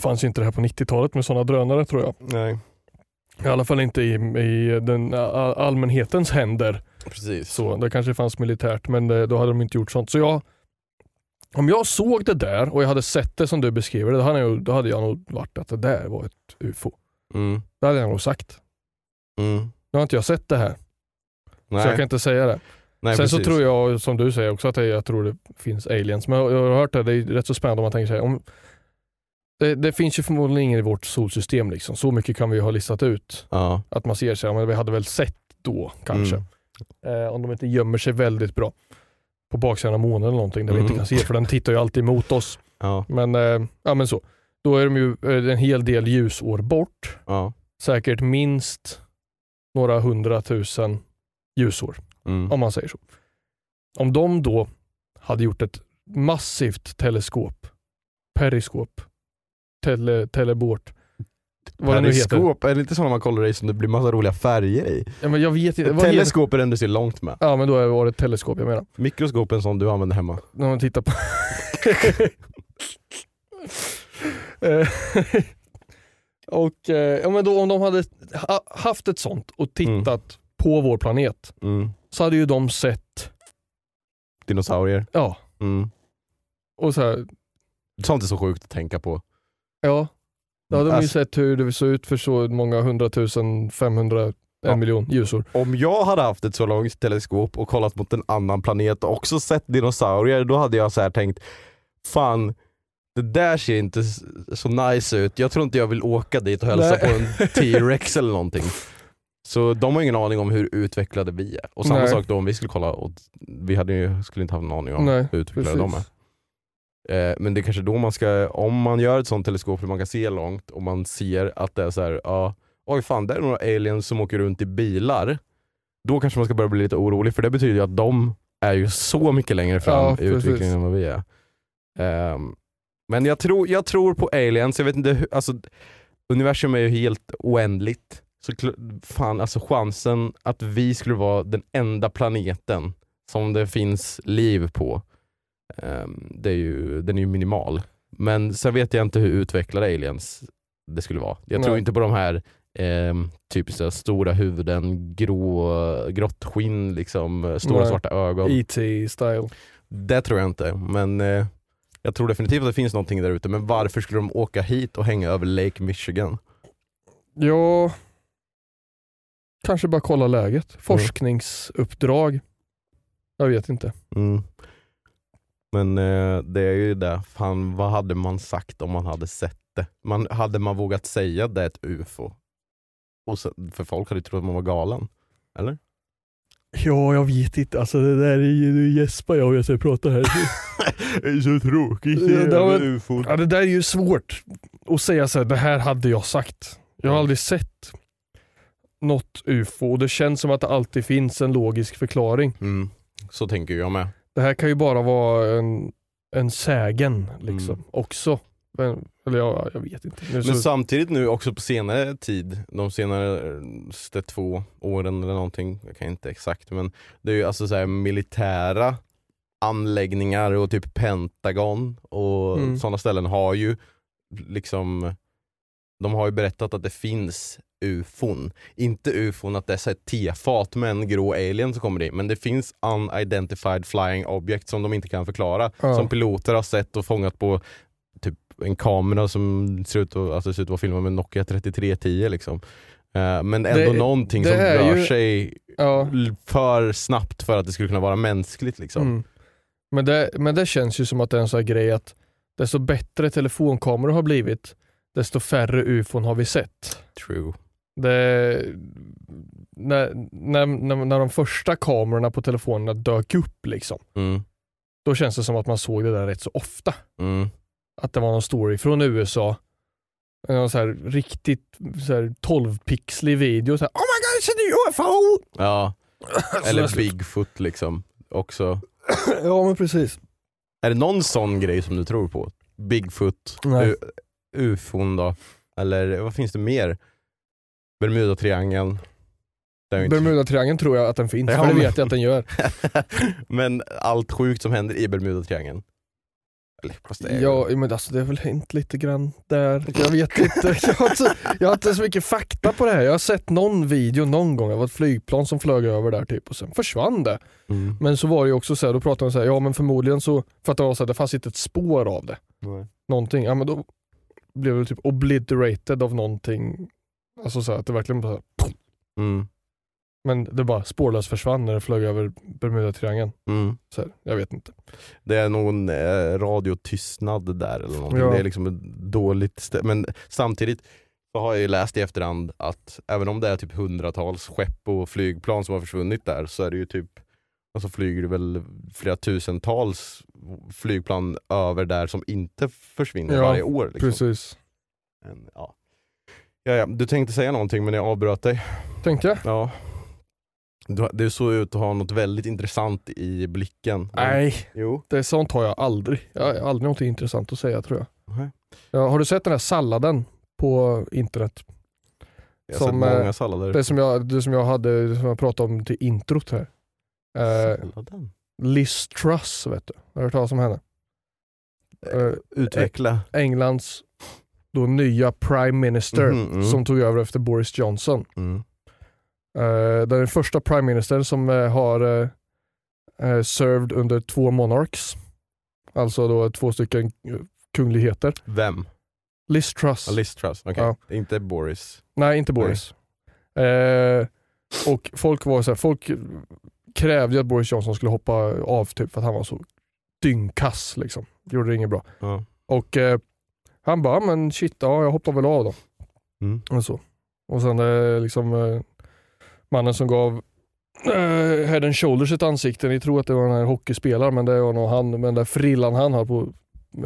fanns ju inte det här på 90-talet med sådana drönare tror jag. Nej, I alla fall inte i, i den allmänhetens händer. precis. Så, det kanske fanns militärt men det, då hade de inte gjort sånt. Så jag, om jag såg det där och jag hade sett det som du beskriver det, då hade jag, då hade jag nog varit att det där var ett ufo. Mm. Det hade jag nog sagt. Mm. Nu har inte jag sett det här, Nej. så jag kan inte säga det. Nej, Sen precis. så tror jag, som du säger också, att jag tror det finns aliens. Men jag, jag har hört det, det är rätt så spännande om man tänker sig om det, det finns ju förmodligen ingen i vårt solsystem. Liksom. Så mycket kan vi ha listat ut. Ja. Att man ser sig, men vi hade väl sett då kanske. Mm. Eh, om de inte gömmer sig väldigt bra på baksidan av månen eller någonting där vi Mm. inte kan se för den tittar ju alltid mot oss. Ja. Men, eh, ja, men så. Då är de ju eh, en hel del ljusår bort. Ja. Säkert minst några hundratusen ljusår Mm. om man säger så. Om de då hade gjort ett massivt teleskop, periskop, tele, telebort, vad det nu. Periskop, är det inte sådana man kollar i som det blir massa roliga färger i? Ja, men jag vet inte. vad Teleskop är den du ser långt med. Ja men då var det ett teleskop jag menar. Mikroskop är en sån du använder hemma. När man tittar på... Och eh, ja, men då, om de hade ha, haft ett sånt och tittat på vår planet Mm. så hade ju de sett, Dinosaurier. ja, Mm. och så här, Sånt är så sjukt att tänka på. ja. Då hade de ju Alltså- sett hur det såg ut för så många hundratusen, 500, en Ja. miljon ljusår. Om jag hade haft ett så långt teleskop och kollat mot en annan planet och också sett dinosaurier, då hade jag så här tänkt Fan, det där ser inte så nice ut. Jag tror inte jag vill åka dit och hälsa Nej. på en T-rex eller någonting. Så de har ingen aning om hur utvecklade vi är. Och samma Nej. sak då om vi skulle kolla, och vi hade ju, skulle inte haft någon aning om Nej, hur utvecklade de är. Eh, men det är kanske då man ska, om man gör ett sånt teleskop där man kan se långt och man ser att det är så här, ja, oj fan det är några aliens som åker runt i bilar. Då kanske man ska börja bli lite orolig för det betyder ju att de är ju så mycket längre fram Ja, i utvecklingen än vad vi är. Ehm, men jag tror, jag tror på aliens, jag vet inte hur, alltså universum är ju helt oändligt. så fan alltså chansen att vi skulle vara den enda planeten som det finns liv på, det är ju, den är ju minimal. Men sen vet jag inte hur utvecklade aliens det skulle vara. Jag tror Nej. inte på de här um, typ så här stora huvuden, grå, grått skinn, liksom, stora Nej. svarta ögon. E.T.-style. Det tror jag inte, men eh, jag tror definitivt att det finns någonting där ute. Men varför skulle de åka hit och hänga över Lake Michigan? Ja, kanske bara kolla läget. Forskningsuppdrag. Jag vet inte. Mm. Men eh, det är ju det, fan vad hade man sagt om man hade sett det? Man, hade man vågat säga det är ett ufo? Och så, för folk hade ju trott att man var galen. Eller? Ja, jag vet inte. Alltså det där är ju, nu gäspar jag och jag ska prata här. det är så tråkigt det var- ufon. Ja, det där är ju svårt att säga så här, det här hade jag sagt. Jag har aldrig sett något ufo och det känns som att det alltid finns en logisk förklaring. Mm. Så tänker jag med. Det här kan ju bara vara en, en sägen liksom Mm. också. Men, eller ja, jag vet inte. Men så, samtidigt nu också på senare tid, de senaste två åren eller någonting, jag kan inte exakt men det är ju alltså så här militära anläggningar och typ Pentagon och Mm. sådana ställen har ju liksom de har ju berättat att det finns ufon. Inte ufon att det är så här tefat med en grå alien som kommer in, men det finns unidentified flying object som de inte kan förklara. Ja. Som piloter har sett och fångat på typ en kamera som ser ut att, alltså, ser ut att vara filmad med Nokia 3310 liksom. Eh, men ändå Det- någonting det som rör ju- sig ja. för snabbt för att det skulle kunna vara mänskligt liksom. Mm. Men, det, men det känns ju som att det är en sån här grej att desto bättre telefonkameror har blivit, desto färre ufon har vi sett. True. Det, när, när, när, när de första kamerorna på telefonerna dök upp, liksom, Mm. då känns det som att man såg det där rätt så ofta. Mm. Att det var någon story från USA, en så här riktigt så här 12-pixlig video. Så här, oh my god, it's a UFO! Ja, eller. Bigfoot liksom också. ja men precis. Är det någon sån grej som du tror på? Bigfoot, Nej. Ufon då? Eller vad finns det mer? Bermudatriangeln? Det Bermudatriangeln tror jag att den finns, Ja, för det men- vet jag att den gör. Men allt sjukt som händer i Bermudatriangeln? Eller, det Ja, men alltså det har väl hänt lite grann där. Jag vet inte. Jag har inte, jag har inte så mycket fakta på det här. Jag har sett någon video någon gång av ett flygplan som flög över där typ och sen försvann det. Mm. Men så var det ju också så här, då pratade de så här, ja men förmodligen så, för att det var så här, det fanns inte ett spår av det. Nej. Någonting, ja men då blev det typ obliterated av någonting. Alltså så här, att det verkligen bara, Mm. men det bara spårlöst försvann när det flög över Bermudatriangeln. Mm. Så här, jag vet inte. Det är någon eh, radiotystnad där eller någonting. Ja. Det är liksom ett dåligt stä- Men samtidigt så har jag ju läst i efterhand att även om det är typ hundratals skepp och flygplan som har försvunnit där så är det ju typ och så flyger det väl flera tusentals flygplan över där som inte försvinner Ja, varje år. Liksom. Precis. Men, ja. Ja, ja. Du tänkte säga någonting men jag avbröt dig. Tänkte jag. Ja. Du, du såg ut att ha något väldigt intressant i blicken. Nej, Jo. det sånt har jag aldrig. Jag har aldrig något intressant att säga tror jag. Nej. Ja, har du sett den här salladen på internet? Jag har Som, sett eh, många sallader. Det som jag, det som jag hade, som jag pratade om till introt här. Eh? Liz Truss, vet du. Har du hört talas om henne? Eh, Utveckla. Englands då nya prime minister Mhm, mm. som tog över efter Boris Johnson. Mm. Eh, den första prime minister som eh, har eh, eh, served under två monarchs. Alltså då två stycken eh, kungligheter. Vem? Liz Truss. Ja, Liz Truss, okej. Ja. Inte Boris. Nej, inte Boris. Eh, och folk var så här, folk krävde ju att Boris Johnson skulle hoppa av typ för att han var så dyngkass liksom. Gjorde det inget bra. Ja. Och eh, han bara, "Ja, men shit, ja, jag hoppar väl av då. Mm. Och, så. och sen eh, liksom eh, mannen som gav eh, Head and Shoulders ett ansikte, ni tror att det var den här hockeyspelaren men det var nog han med den där frillan han har på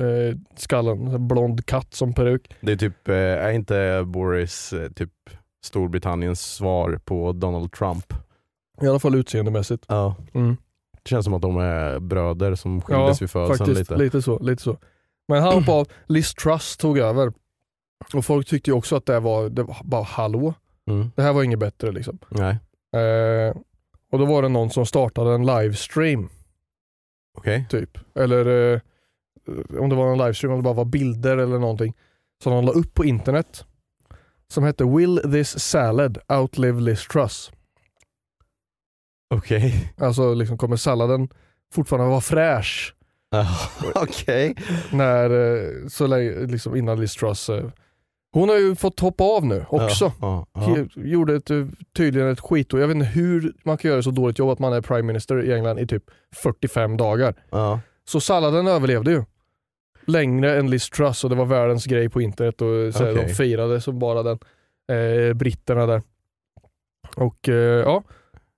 eh, skallen, en blond katt som peruk. Det är typ, eh, är inte Boris eh, typ Storbritanniens svar på Donald Trump? I alla fall utseendemässigt. Ja. Mm. Det känns som att de är bröder som skildes vid födseln faktiskt. lite. Lite. så, lite så. Men han hoppade av, Liz Truss tog över. Och folk tyckte ju också att det var, det var bara hallå. Mm. Det här var inget bättre liksom. Nej. Eh, och då var det någon som startade en livestream Okej. typ. Eller eh, om det var en livestream, om det bara var bilder eller någonting. Som de la upp på internet. Som hette Will this salad outlive Liz Truss? Okej. Alltså liksom kommer salladen fortfarande vara fräsch Okej. när, eh, så länge, liksom innan Liz Truss. eh, Hon har ju fått hoppa av nu också. Ja, ja, ja. He- Gjorde ett, eh, tydligen ett skit och jag vet inte hur man kan göra så dåligt jobb att man är prime minister i England i typ 45 dagar. ja. Så salladen överlevde ju. Längre än Liz Truss och det var världens grej på internet och så här, Okej. de firade som bara den. Eh, britterna där. Och eh, ja,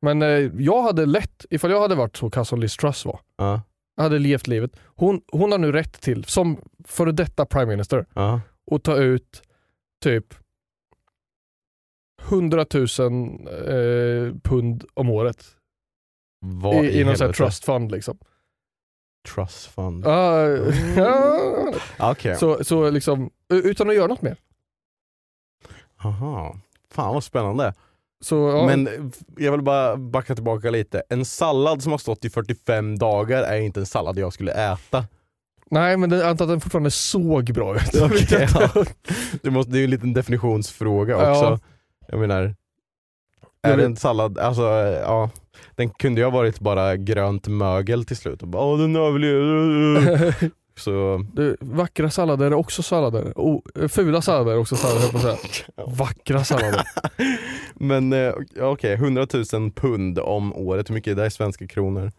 men eh, jag hade lätt, ifall jag hade varit så kass som Liz Truss var, ja. jag hade levt livet. Hon, hon har nu rätt till, som före detta prime minister, ja. att ta ut typ 100 000 eh, pund om året Vad i, i någon sån här helvete? trust fund. Liksom. Trust fund. Ah, ja, Okej. så, så liksom, u- utan att göra något mer. Aha. Fan vad spännande. Så, ja, Men jag vill bara backa tillbaka lite. En sallad som har stått i 45 dagar är inte en sallad jag skulle äta. nej, men jag antar att den fortfarande såg bra ut. Okej, ja. det, måste, det är ju en liten definitionsfråga också. Ja. Jag menar, är det en sallad, alltså ja. Den kunde ju ha varit bara grönt mögel till slut och bara åh den överlevde. Så, Du, vackra sallader är också sallader. O, eh, fula sallader är också sallader, på säga. Vackra sallader. men eh, okej, 100 000 pund om året, hur mycket är det i svenska kronor?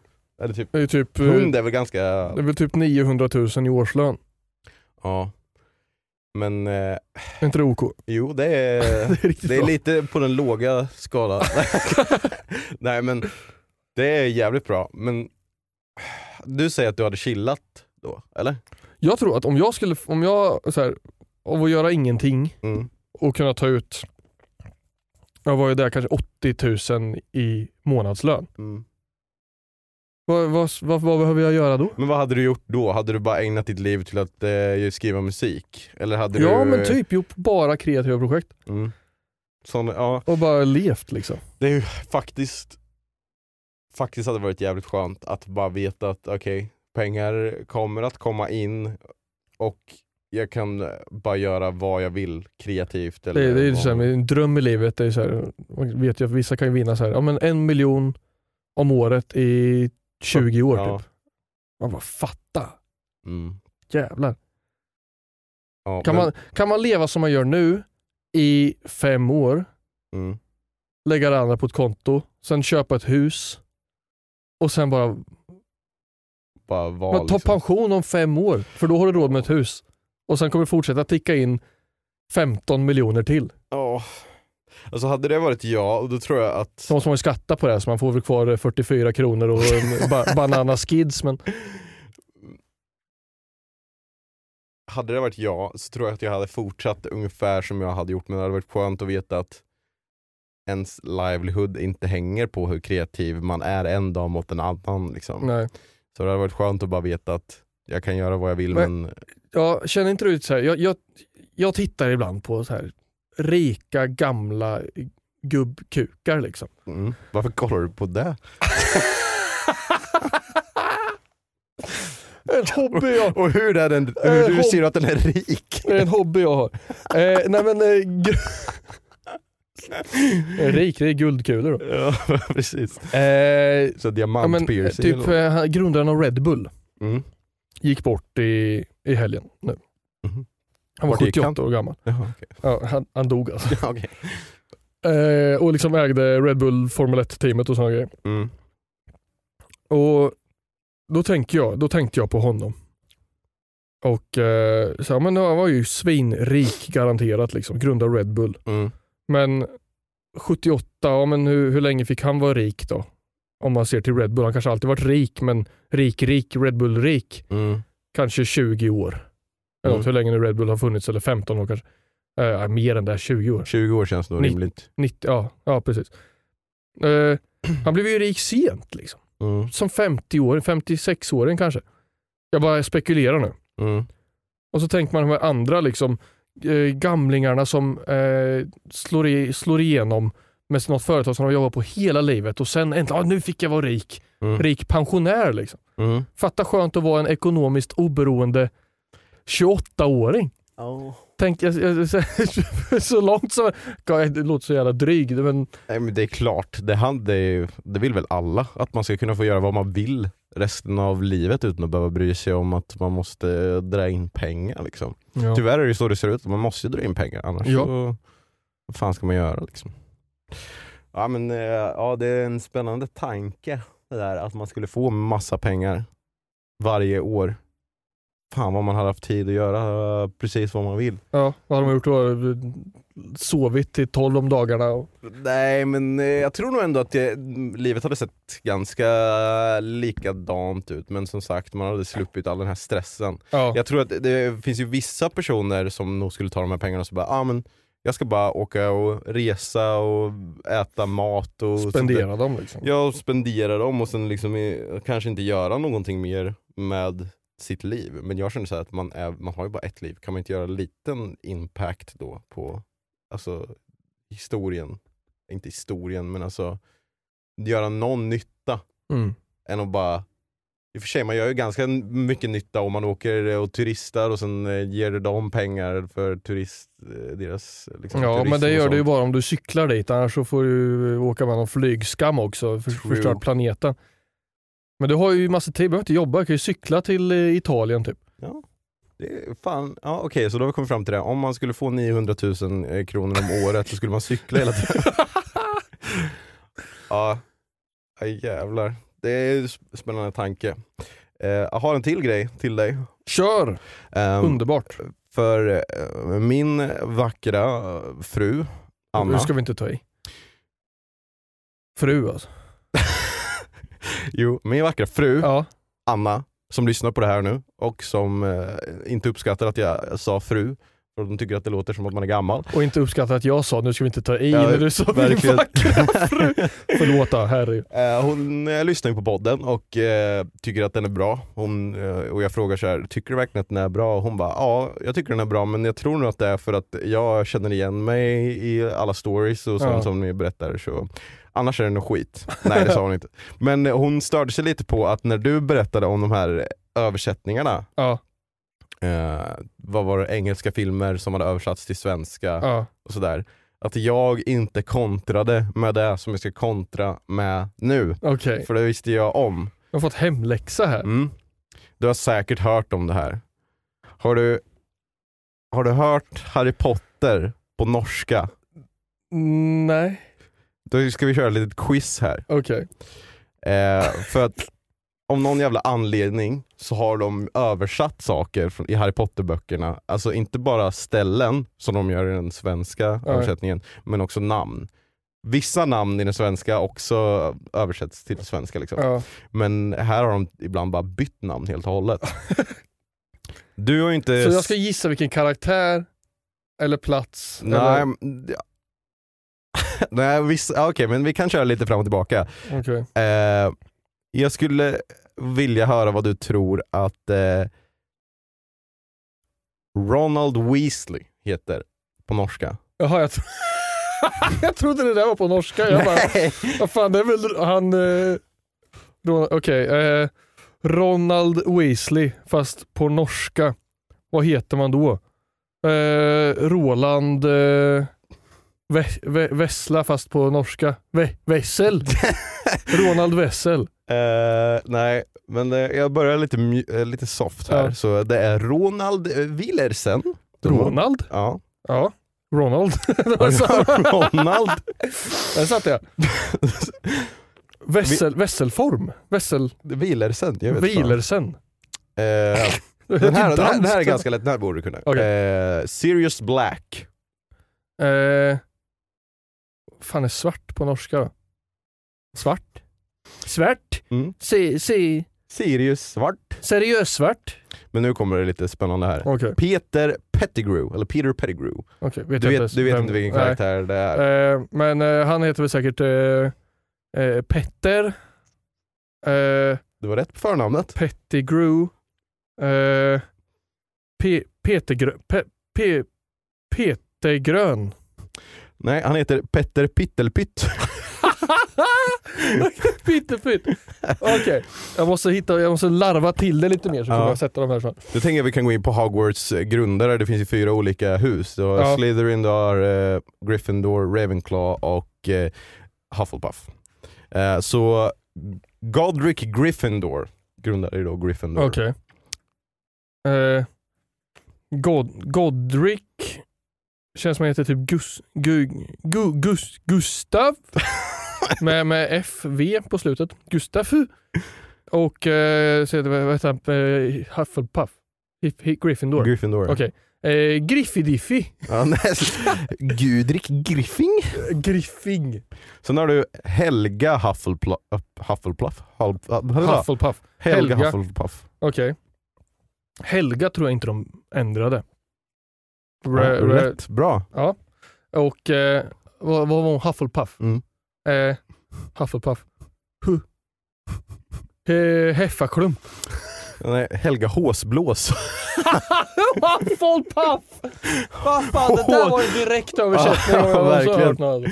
Eller typ, Det är, typ, eh, pund är väl ganska, det är väl typ 900 000 i årslön. ja. Men eh, Är inte det OK? jo det är, det är det är lite på den låga skalan. Nej men det är jävligt bra. Men du säger att du hade chillat då, eller? Jag tror att om jag skulle, om jag, så här, av att göra ingenting Mm. och kunna ta ut, jag var ju där kanske 80 000 i månadslön. Mm. Vad, vad, vad, vad behöver jag göra då? Men vad hade du gjort då? Hade du bara ägnat ditt liv till att eh, skriva musik? Eller hade Ja du... men typ gjort bara kreativa projekt Mm. Sån, ja, och bara levt liksom. det är ju faktiskt Faktiskt hade varit jävligt skönt att bara veta att okej, pengar kommer att komma in och jag kan bara göra vad jag vill kreativt. Eller Det, är- det är ju så här, en dröm i livet, det är så här, man vet ju att vissa kan ju vinna så här, ja, men en miljon om året i 20 år Ja. typ. Man bara fatta, Mm. jävlar. Ja, Kan, men- man, kan man leva som man gör nu i fem år, mm. lägga det andra på ett konto, sen köpa ett hus och sen bara Bara vara men ta liksom. pension om fem år, för då har du råd med ett hus. Och sen kommer det fortsätta ticka in 15 miljoner till. Ja. Alltså hade det varit jag, då tror jag att måste man ju skatta på det, så man får väl kvar 44 kronor och en ba banana skids. Men hade det varit jag så tror jag att jag hade fortsatt ungefär som jag hade gjort men det hade varit skönt att veta att ens livelihood inte hänger på hur kreativ man är en dag mot en annan. Liksom. nej. Så det hade varit skönt att bara veta att jag kan göra vad jag vill Men- men, Jag känner inte du ut så här, jag, jag, jag tittar ibland på så här rika gamla gubbkukar liksom. mm. varför kollar du på det? En hobby jag, Och hur, är den, Eh, hur du hob- ser att den är rik? det är en hobby jag har. Eh, nej men, eh, rik, det är guldkulor då. ja precis. Eh, Så ja, men, diamantpiercing typ eh, grundaren av Red Bull mm. gick bort i, i helgen nu. Mhm. Han var Vart gick 78 han? år gammal. Jaha, okej. Ja, han, han dog alltså. Ja, okej. Eh, och liksom ägde Red Bull Formel 1-teamet och sådana grejer. Mm. Och då, tänker jag, då tänkte jag på honom. Och eh, så, men Han var ju svinrik garanterat, liksom, grundade Red Bull. Mm. Men 78, ja, men hur, hur länge fick han vara rik då? Om man ser till Red Bull. Han kanske alltid varit rik, men rik, rik, Red Bull-rik. Mm. Kanske 20 år. Eller Mm. hur länge nu Red Bull har funnits, eller 15 år kanske. Eh, mer än det, 20 år. 20 år känns nog rimligt. 90, ja, ja, precis. Eh, han blev ju rik sent, liksom. Mm. som 50 år, 56-åring kanske. Jag bara spekulerar nu. Mm. Och så tänker man de här andra liksom eh, gamlingarna som eh, slår, i, slår igenom med något företag som de har jobbat på hela livet och sen äntligen, ah, nu fick jag vara rik. Mm. Rik pensionär liksom. Mm. Fatta skönt att vara en ekonomiskt oberoende 28-åring. Tänk, jag, jag, så långt som, det låter så jävla dryg men Nej, men det är klart, det, han, det, är- det vill väl alla. Att man ska kunna få göra vad man vill resten av livet utan att behöva bry sig om att man måste dra in pengar. Liksom. ja. Tyvärr är det så det ser ut, man måste dra in pengar annars Ja. så, vad fan ska man göra liksom? Ja men eh, ja, det är en spännande tanke det där att man skulle få massa pengar varje år. Fan vad man hade haft tid att göra precis vad man vill. Ja, vad har de gjort då? Sovit till 12 om dagarna? Och, Nej men eh, jag tror nog ändå att det, livet hade sett ganska likadant ut men som sagt man hade sluppit all den här stressen. ja. Jag tror att det finns ju vissa personer som nog skulle ta de här pengarna och så bara, ah, men jag ska bara åka och resa och äta mat och spendera dem liksom. Ja, spendera dem och sen liksom eh, kanske inte göra någonting mer med sitt liv. Men jag känner så att man, är, man har ju bara ett liv, kan man inte göra en liten impact då på alltså, historien? Inte historien, men alltså göra någon nytta Mm. än att bara i och för sig, man gör ju ganska mycket nytta om man åker och turistar och sen eh, ger dem pengar för turist, eh, deras liksom, Ja men det gör du ju bara om du cyklar dit, annars så får du åka med någon flygskam också, för, True. förstör planeten. Men du har ju massa tid, du behöver inte jobba, du kan ju cykla till eh, Italien typ. Det är fan, ja, okej så då har vi kommit fram till det. Om man skulle få 900 000 eh, kronor om året så skulle man cykla hela tiden. ja, ja jävlar. Det är en sp- spännande tanke. Eh, jag har en till grej till dig. Kör! Ehm, Underbart. För eh, min vackra fru, Anna. Nu ska vi inte ta i. Fru alltså. jo, min vackra fru, Ja. Anna, som lyssnar på det här nu och som eh, inte uppskattar att jag sa fru, för de tycker att det låter som att man är gammal. Och inte uppskattat att jag sa nu ska vi inte ta i Ja, när du sa min verkligen. vackra fru. Förlåt då, herregud. Eh, hon eh, lyssnar ju på podden och eh, tycker att den är bra. Hon, eh, och jag frågar så här, tycker du verkligen att den är bra? Och hon bara, ja jag tycker den är bra men jag tror nog att det är för att jag känner igen mig i alla stories och sånt Ja. som ni berättar. Så. Annars är det nog skit. Nej det sa hon inte. Men hon störde sig lite på att när du berättade om de här översättningarna, Ja, eh, vad var det, engelska filmer som hade översatts till svenska ja. och sådär. Att jag inte kontrade med det som jag ska kontra med nu. Okej. För det visste jag om. Jag har fått hemläxa här. Mm. Du har säkert hört om det här. Har du, har du hört Harry Potter på norska? Mm, nej, Då ska vi köra ett litet quiz här. okej. Eh, för att om någon jävla anledning så har de översatt saker från, i Harry Potter-böckerna. Alltså inte bara ställen som de gör i den svenska översättningen, men också namn. Vissa namn i den svenska också översätts till svenska. Liksom. Ja. Men här har de ibland bara bytt namn helt och hållet. Du har ju inte... Så jag ska gissa vilken karaktär eller plats? Nej, Eller? Nej vissa, ja, okej men vi kan köra lite fram och tillbaka. Okej. Eh, jag skulle vilja höra vad du tror att eh, Ronald Weasley heter på norska. Jaha, jag, tro... jag trodde det där var på norska. Jag bara, vad fan det är väl han... Eh... Okej, eh... Ronald Weasley fast på norska. Vad heter man då? Eh... Roland... Ve- Ve- Vessla fast på norska. Ve- Wessel. Ronald Wessel. Eh, nej, men eh, jag börjar lite, eh, lite soft här. Ja. Så det är Ronald eh, Willersen. Ronald? Ja. Ja. Ronald. Ronald. Där satt jag. Vessel, vesselform? Vessel... Willersen, jag vet. Wielersen. Eh, den, här, är den, här, den här är ganska lätt, den här borde du kunna. Okej. Eh, Sirius Black. Eh, fan är svart på norska då? Svart? Svart? Mm. Se, se, Sirius Svart. seriös svart? Men nu kommer det lite spännande här. Okej, Peter Pettigrew, eller Peter Pettigrew. okej. vet Du vet, du vet vem- inte vilken nej. karaktär det är. Eh, men eh, han heter väl säkert eh, eh, Petter, eh, Du var rätt på förnamnet. Pettigrew, eh, Pe, Petergr... Pe, Pe, Peter Grön. Nej, han heter Petter Pittelpytt. Pittepytt. Okej, jag måste hitta, jag måste larva till det lite mer så Ja. kommer jag sätta de här sen. Då tänker jag vi kan gå in på Hogwarts eh, grundare, det finns ju fyra olika hus. Du har Ja. Slytherin, du har eh, Gryffindor, Ravenclaw och eh, Hufflepuff. Eh, så Godric Gryffindor grundade ju då Gryffindor. Okej. Eh, God, Godric. Känns som han heter typ Gus, Gu, Gu, Gus, Gustav. med, med FV på slutet. Gustaf. Och eh, så heter vad heter han? Eh, Hufflepuff. Hif- Hi- Gryffindor. Gryffindor. Okej. Eh, Griffidiffi. Ja, nej, Gudrik Griffing. Griffing. Sen har du Helga Hufflepuff. Hufflepuff? Hufflepuff. Hufflepuff. Helga, Helga. Hufflepuff. Okej. Helga tror jag inte de ändrade. Ja, Re- re- rätt, bra. Ja. Och eh, vad, vad var hon? Hufflepuff? Mm. Eh, Hufflepuff. Hu. Eh, Heffaklump. Nej, Helga Håsblås. Hufflepuff! Vad fan, det där var en direkt översättning. Ja, verkligen.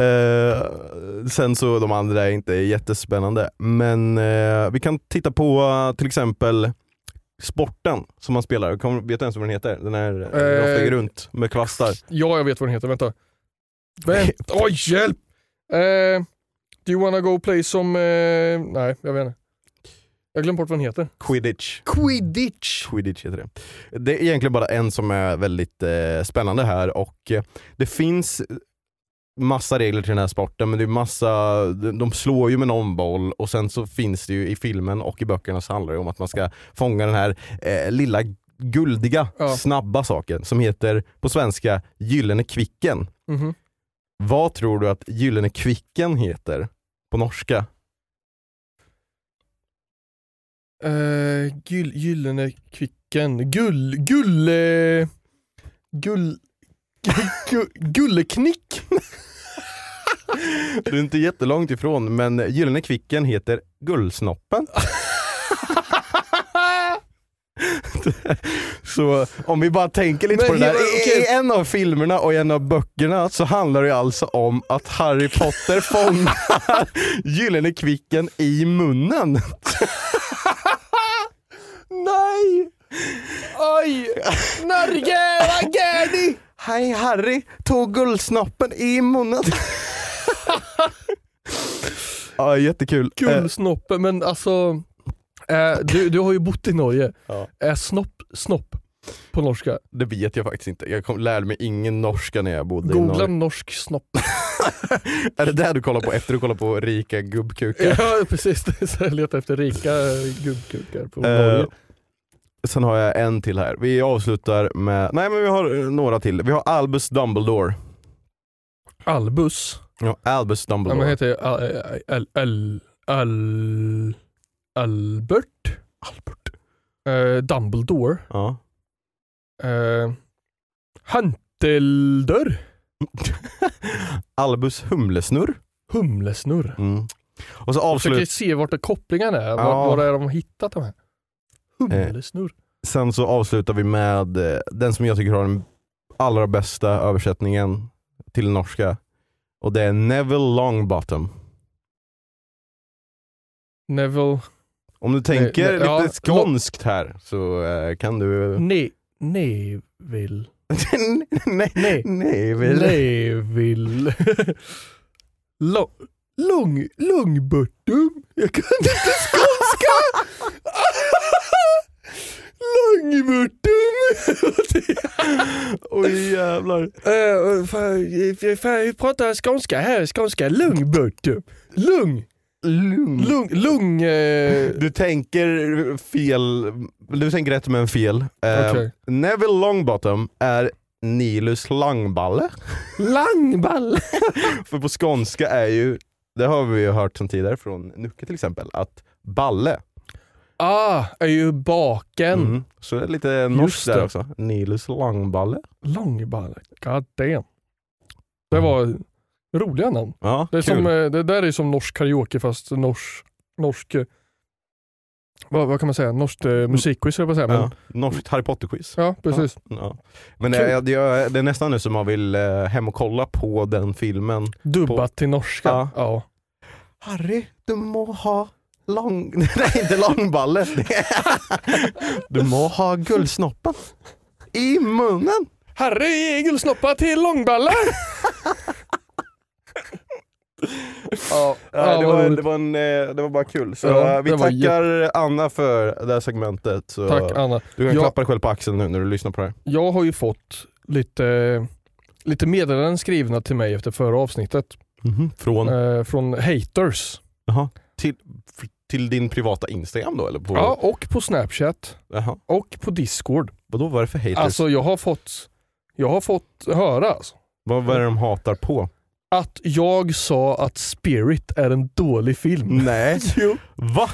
Eh, sen så de andra är inte jättespännande. Men eh, vi kan titta på till exempel sporten som man spelar. Kom, vet du ens vad den heter? Den här eh, Eh, runt med kvastar. Ja, jag vet vad den heter. Vänta. Vänt. Oj, hjälp! Eh, do you wanna go play som... Eh, nej, jag vet inte. Jag glömde bort vad den heter. Quidditch. Quidditch. Quidditch heter det. Det är egentligen bara en som är väldigt eh, spännande här och eh, det finns massa regler till den här sporten men det är massa, de slår ju med någon boll och sen så finns det ju i filmen och i böckerna så handlar det om att man ska fånga den här eh, lilla guldiga, Ja. snabba saken som heter på svenska Gyllene Kvicken. Mhm. Vad tror du att Gyllene Kvicken heter på norska? Eh, gyll, gyllene kvicken. Gull... Gulle... Gull... gu- Gulleknick. Du är inte jättelångt ifrån men Gyllene Kvicken heter Gullsnoppen. Så om vi bara tänker lite Men på det där. I. I en av filmerna och i en av böckerna så handlar det alltså om att Harry Potter fångar Gyllene Kvicken i munnen. Nej! Oj! Norge, vad gör ni? Hej Harry, tog guldsnoppen i munnen. ja, jättekul. Eh, Gullsnoppen, men alltså... Eh, du, du har ju bott i Norge. Ja. Är snopp snopp på norska? det vet jag faktiskt inte. Jag kom, lärde mig ingen norska när jag bodde i Googla Norge. norsk snopp. Är det där du kollar på efter du kollar på rika gubbkukar? ja precis, jag letar efter rika gubbkukar på Eh, Norge. Sen har jag en till här. Vi avslutar med, nej men vi har eh, några till. Vi har Albus Dumbledore. Albus. Ja, Albus Ja, Dumbledore. men heter Al, Al, Al, Al, Albert? Albert. Eh, Dumbledore. Ja. Eh, Hanteldörr. Albus Humlesnurr. Humlesnurr. Mm. Och så Jag försöker avslut, se vart kopplingen är. Ja. Var, var är de hittat de här? Humlesnurr. sen så avslutar vi med eh, den som jag tycker har den allra bästa översättningen till norska. Och det är Neville Longbottom. Neville. Om du tänker ne- ja, lite skånskt här så eh, kan du... Ne, Neville. nej, Nej. Neville. Neville. Lo, lång, långbottom. Jag kan inte skånska. Långbottom. Oj jävlar. Uh, fan, fan, vi pratar skånska här, skånska långbottom. Lung, lung, lung. eh, Du tänker fel, du tänker rätt men fel. Eh, Okej. Neville Longbottom är Nilus Langballe. Langball. För på skånska är ju, det har vi ju hört sedan tidigare från Nucke till exempel, att balle. Ah, är ju baken. Mm. Så det är lite norskt där också. Nilus Langballe. Långballe. God damn. Det var roliga namn. Ja, Det, är kul. som, eh, det där är som norsk karaoke fast norsk, norsk eh, vad, vad kan man säga, norskt eh, musikquiz höll jag på säga. Men, Ja. Norskt Harry Potter-quiz. ja. precis. Ja. Men det är, det, är, nästan nu som man vill eh, hem och kolla på den filmen. Dubbat till norska. Ja. Ja. Harry, du må ha lång... Nej, inte långballe. du må ha guldsnoppen i munnen. Harry igelsnoppa till långballar! Ja, Ja, det, var, det, var en, eh, det var bara kul. Så Ja, eh, vi tackar Anna för det här segmentet. Så Tack Anna. Du kan Ja. klappa dig själv på axeln nu när du lyssnar på det här. Jag har ju fått lite, lite meddelanden skrivna till mig efter förra avsnittet. Från, Eh, från haters. jaha, till, till din privata Instagram då? Eller på, Ja, och på Snapchat. jaha. Och på Discord. Vadå, vad är det för haters? Alltså jag har fått, jag har fått höra alltså, vad, vad är det de hatar på? att jag sa att Spirit är en dålig film. Nej. Jo. Va?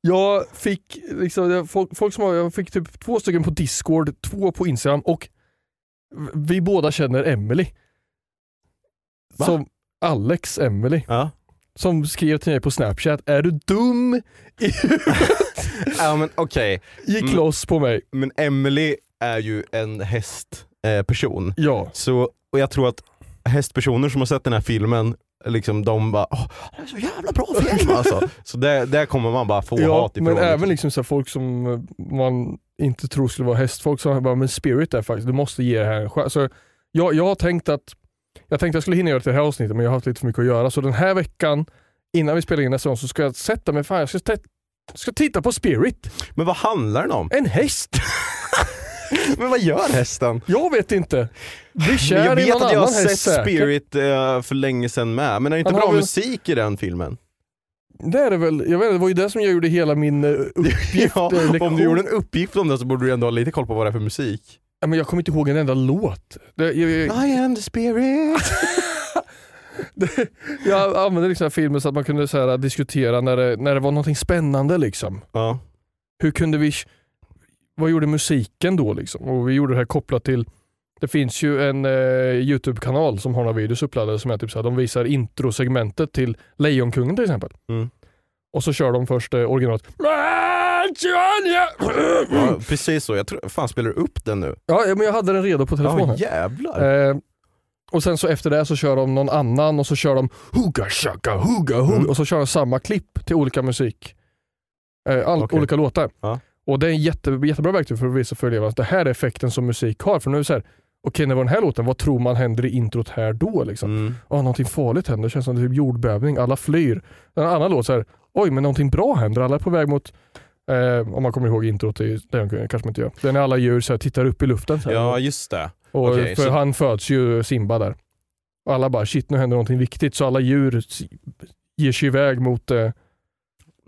Jag fick, liksom, jag- folk, folk som har, jag fick typ två stycken på Discord, två på Instagram och vi båda känner Emily. Va? Som Alex Emily. Ja. Som skrev till mig på Snapchat, är du dum i huvudet? ja men okej, Gick Mm. loss på mig. men Emily är ju en hästperson. Eh. Ja. så, och jag tror att hästpersoner som har sett den här filmen, liksom, de bara Åh, det är så jävla bra film alltså. Så där, där kommer man bara få ja hat ifrån. men liksom. även liksom så här folk som eh, man inte tror skulle vara hästfolk som bara, men Spirit är faktiskt, du måste ge det här en chans. Så jag, jag har tänkt att jag tänkte jag skulle hinna göra det här avsnittet men jag har haft lite för mycket att göra. Så den här veckan, innan vi spelar in nästa gång, så ska jag sätta mig, fan jag ska, ska titta på Spirit. Men vad handlar den om? En häst! men vad gör hästen? Jag vet inte. Bli kär jag vet att jag har sett säkert. Spirit eh, för länge sedan med, men är det inte Han bra väl- musik i den filmen? Det är det väl, jag vet inte, det var ju det som jag gjorde hela min eh, uppgift. ja, eh, om du gjorde en uppgift om det så borde du ändå ha lite koll på vad det är för musik. Men jag kommer inte ihåg en enda låt. Det, jag, jag, I am the spirit. jag använde liksom filmen så att man kunde så här, diskutera när det, när det var någonting spännande. Liksom. ja. Hur kunde vi, vad gjorde musiken då? Liksom? Och vi gjorde det här kopplat till, det finns ju en eh, YouTube-kanal som har några videos uppladdade som är typ så här, de visar introsegmentet till Lejonkungen till exempel. Mm. Och så kör de först eh, originalet. ja, precis så. Jag tror, fan spelar du upp den nu? Ja, men jag hade den redo på telefonen. Ja jävlar. Eh, och sen så efter det så kör de någon annan och så kör de Huga shaka huga huga Mm. och så kör de samma klipp till olika musik. Eh, all, Okej. Olika låtar. Ja. Och det är en jätte, jättebra verktyg för att visa för eleverna att det här är effekten som musik har. För nu är det så här, okej när det var den här låten, vad tror man händer i introt här då? Liksom? Mm. Åh, någonting farligt händer, det känns som typ jordbävning, alla flyr. En annan låt så här, oj men någonting bra händer, alla är på väg mot Eh, om man kommer ihåg introt till den kanske man inte gör. Den är alla djur så här, tittar upp i luften. Så här. Ja just det. Och Okej, för så- han föds ju Simba där. Och alla bara shit nu händer någonting viktigt så alla djur ger sig iväg mot eh,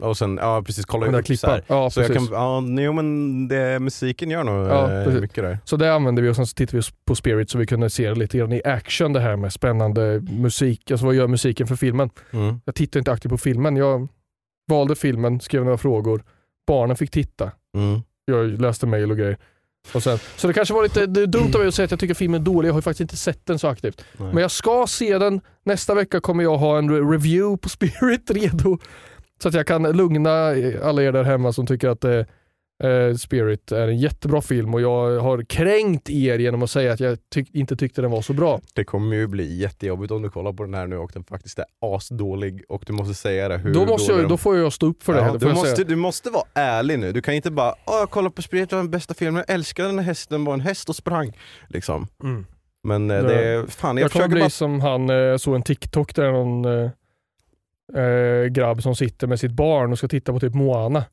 Och sen, ja precis, kolla upp så klippan. här. Ja, Så jag precis. kan, ja, jo men det, musiken gör nog Ja, eh, mycket där. Så det använde vi och sen så tittade vi på Spirit så vi kunde se det lite grann i action det här med spännande musik. Alltså vad gör musiken för filmen? Mm. Jag tittade inte aktivt på filmen. Jag valde filmen, skrev några frågor. Barnen fick titta. Mm. Jag läste mail och grejer. Och sen, så det kanske var lite det dumt av mig att säga att jag tycker filmen är dålig. Jag har ju faktiskt inte sett den så aktivt. Nej. Men jag ska se den. Nästa vecka kommer jag ha en re- review på Spirit redo. Så att jag kan lugna alla er där hemma som tycker att eh, eh, Spirit är en jättebra film och jag har kränkt er genom att säga att jag tyck- inte tyckte den var så bra. Det kommer ju bli jättejobbigt om du kollar på den här nu och den faktiskt är asdålig och du måste säga det hur Då, måste jag, då får jag stå upp för det. Ja, det du, måste, du måste vara ärlig nu, du kan inte bara Åh, jag kollar på Spirit, det var den bästa filmen, jag älskade den här hästen, var en häst och sprang. Liksom. Mm. Men eh, det är, fan jag, Jag kommer bli bara... som han, eh, såg en TikTok där någon eh, grabb som sitter med sitt barn och ska titta på typ Moana.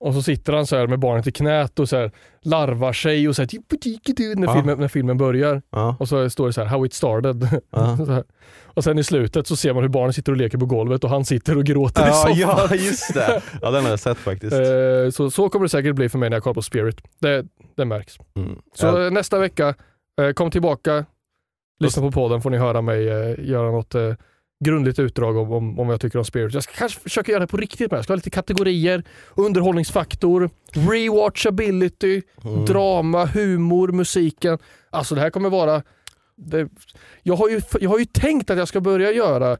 Och så sitter han så här med barnet i knät och så här larvar sig och så här, när, filmen, när filmen börjar. Ja, Och så står det så här, how it started. ja. så här. Och sen i slutet så ser man hur barnet sitter och leker på golvet och han sitter och gråter i Ja, soffan. ja just det, ja den har jag sett faktiskt. Eh, så, så kommer det säkert bli för mig när jag kollar på Spirit. Det, det märks. Mm. Så nästa vecka, eh, kom tillbaka, lyssna på podden får ni höra mig eh, göra något grundligt utdrag om, om, om vad jag tycker om Spirit. Jag ska kanske försöka göra det på riktigt med. Jag ska ha lite kategorier, underhållningsfaktor, rewatchability, mm. drama, humor, musiken. Alltså det här kommer vara... Det, jag, har ju, jag har ju tänkt att jag ska börja göra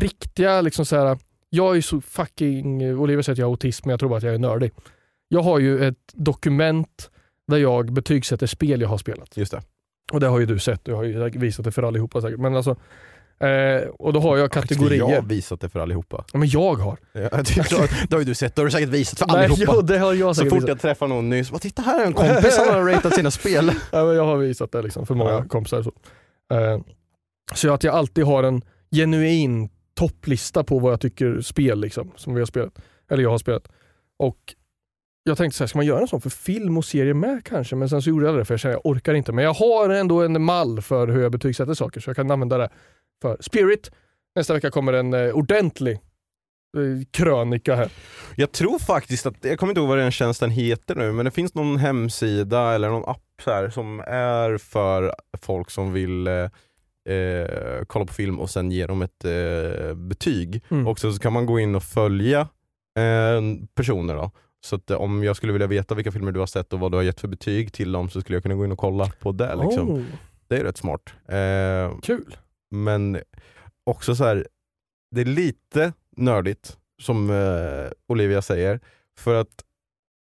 riktiga liksom så här, jag är så fucking, Olivia säger att jag har autism men jag tror bara att jag är nördig. Jag har ju ett dokument där jag betygsätter spel jag har spelat. Just det. Och det har ju du sett och jag har ju visat det för allihopa säkert. Men alltså, eh, och då har jag kategorier. Jag har visat det för allihopa. Ja, men jag har. Ja, det, det har ju du sett, det har du säkert visat för Nej, allihopa. jo, det har jag så fort visat. jag träffar någon ny, så bara titta här är en kompis, han har ratat sina spel. Ja, men jag har visat det liksom för många Ja. kompisar. Så. Eh, så att jag alltid har en genuin topplista på vad jag tycker spel liksom, som vi har spelat. Eller jag har spelat. Och jag tänkte så här, ska man göra en sån för film och serie med kanske? Men sen så gjorde jag det för jag kände jag orkar inte. Men jag har ändå en mall för hur jag betygsätter saker så jag kan använda det för Spirit. Nästa vecka kommer en eh, ordentlig eh, krönika här. Jag tror faktiskt att, jag kommer inte ihåg vad den tjänsten heter nu, men det finns någon hemsida eller någon app så här, som är för folk som vill eh, eh, kolla på film och sen ge dem ett eh, betyg. Mm. Och så kan man gå in och följa eh, personer då. Så att, om jag skulle vilja veta vilka filmer du har sett och vad du har gett för betyg till dem så skulle jag kunna gå in och kolla på det. Liksom. Oh, Det är rätt smart. Kul. Men också så här, det är lite nördigt som eh, Olivia säger. För att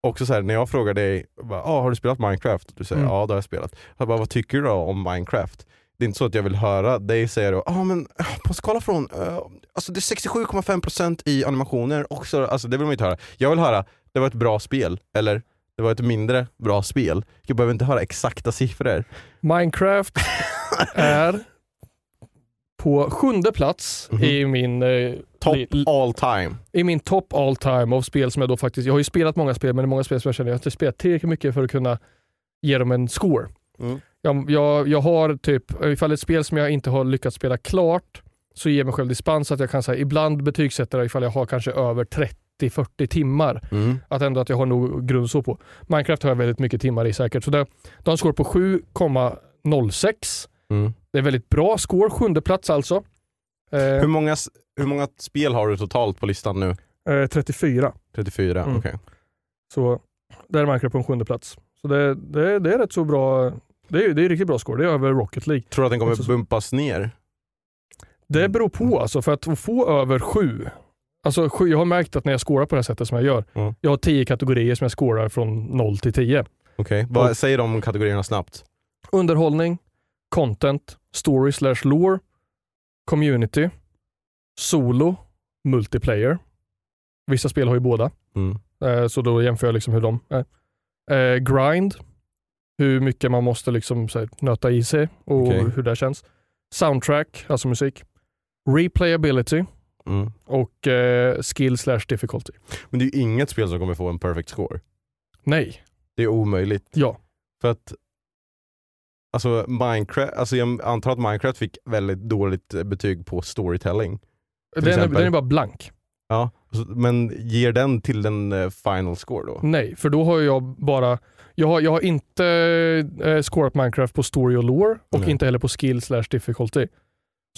också så här, när jag frågar dig, bara, ah, har du spelat Minecraft? Du säger Mm. ja det har jag spelat. Jag bara, vad tycker du då om Minecraft? Det är inte så att jag vill höra dig säga då, ah, men ah, på skala från, eh, alltså det är 67,5% i animationer också, alltså det vill man inte höra. Jag vill höra, det var ett bra spel, eller det var ett mindre bra spel. Jag behöver inte höra exakta siffror. Minecraft är på sjunde plats Mhm. i min eh, Top all time. i min top all time av spel som jag då faktiskt, jag har ju spelat många spel men det är många spel som jag känner jag har inte spelat tillräckligt mycket för att kunna ge dem en score. Mm. Jag, jag, jag har typ, ifall ett spel som jag inte har lyckats spela klart så ger jag mig själv dispens att jag kan säga ibland betygsätta det ifall jag har kanske över 30-40 timmar. Mm. Att ändå att jag har nog grund så på. Minecraft har jag väldigt mycket timmar i säkert. Så det, de har en score på 7,06. Mm. Det är väldigt bra score, sjunde plats alltså. Eh, Hur, många, hur många spel har du totalt på listan nu? eh, 34. 34, Mm. okej. Så där är Minecraft på en sjunde plats. Så det, det, det är rätt så bra. Det är, det är riktigt bra score. Det är över Rocket League. Tror du att den kommer Också så- bumpas ner? Det beror på alltså. För att få över sju. Alltså jag har märkt att när jag scorar på det här sättet som jag gör. Mm. Jag har tio kategorier som jag scorar från 0 till 10. Okej, Vad Och- säger de kategorierna snabbt? Underhållning, content, story slash lore, community, solo, multiplayer. Vissa spel har ju båda. Mm. Eh, Så då jämför jag liksom hur de är. Eh, grind, hur mycket man måste liksom så här, nöta i sig och Okej. hur det känns. Soundtrack, alltså musik. Replayability Mm. och eh, skill slash difficulty. Men det är ju inget spel som kommer få en perfect score. Nej, Det är omöjligt. ja. För att Alltså Minecraft, alltså jag antar att Minecraft fick väldigt dåligt eh, betyg på storytelling. Den är, den är bara blank. Ja, men ger den till den eh, final score då? Nej, för då har jag bara jag har, jag har inte eh, scorat Minecraft på story och lore och Nej. inte heller på skill slash difficulty.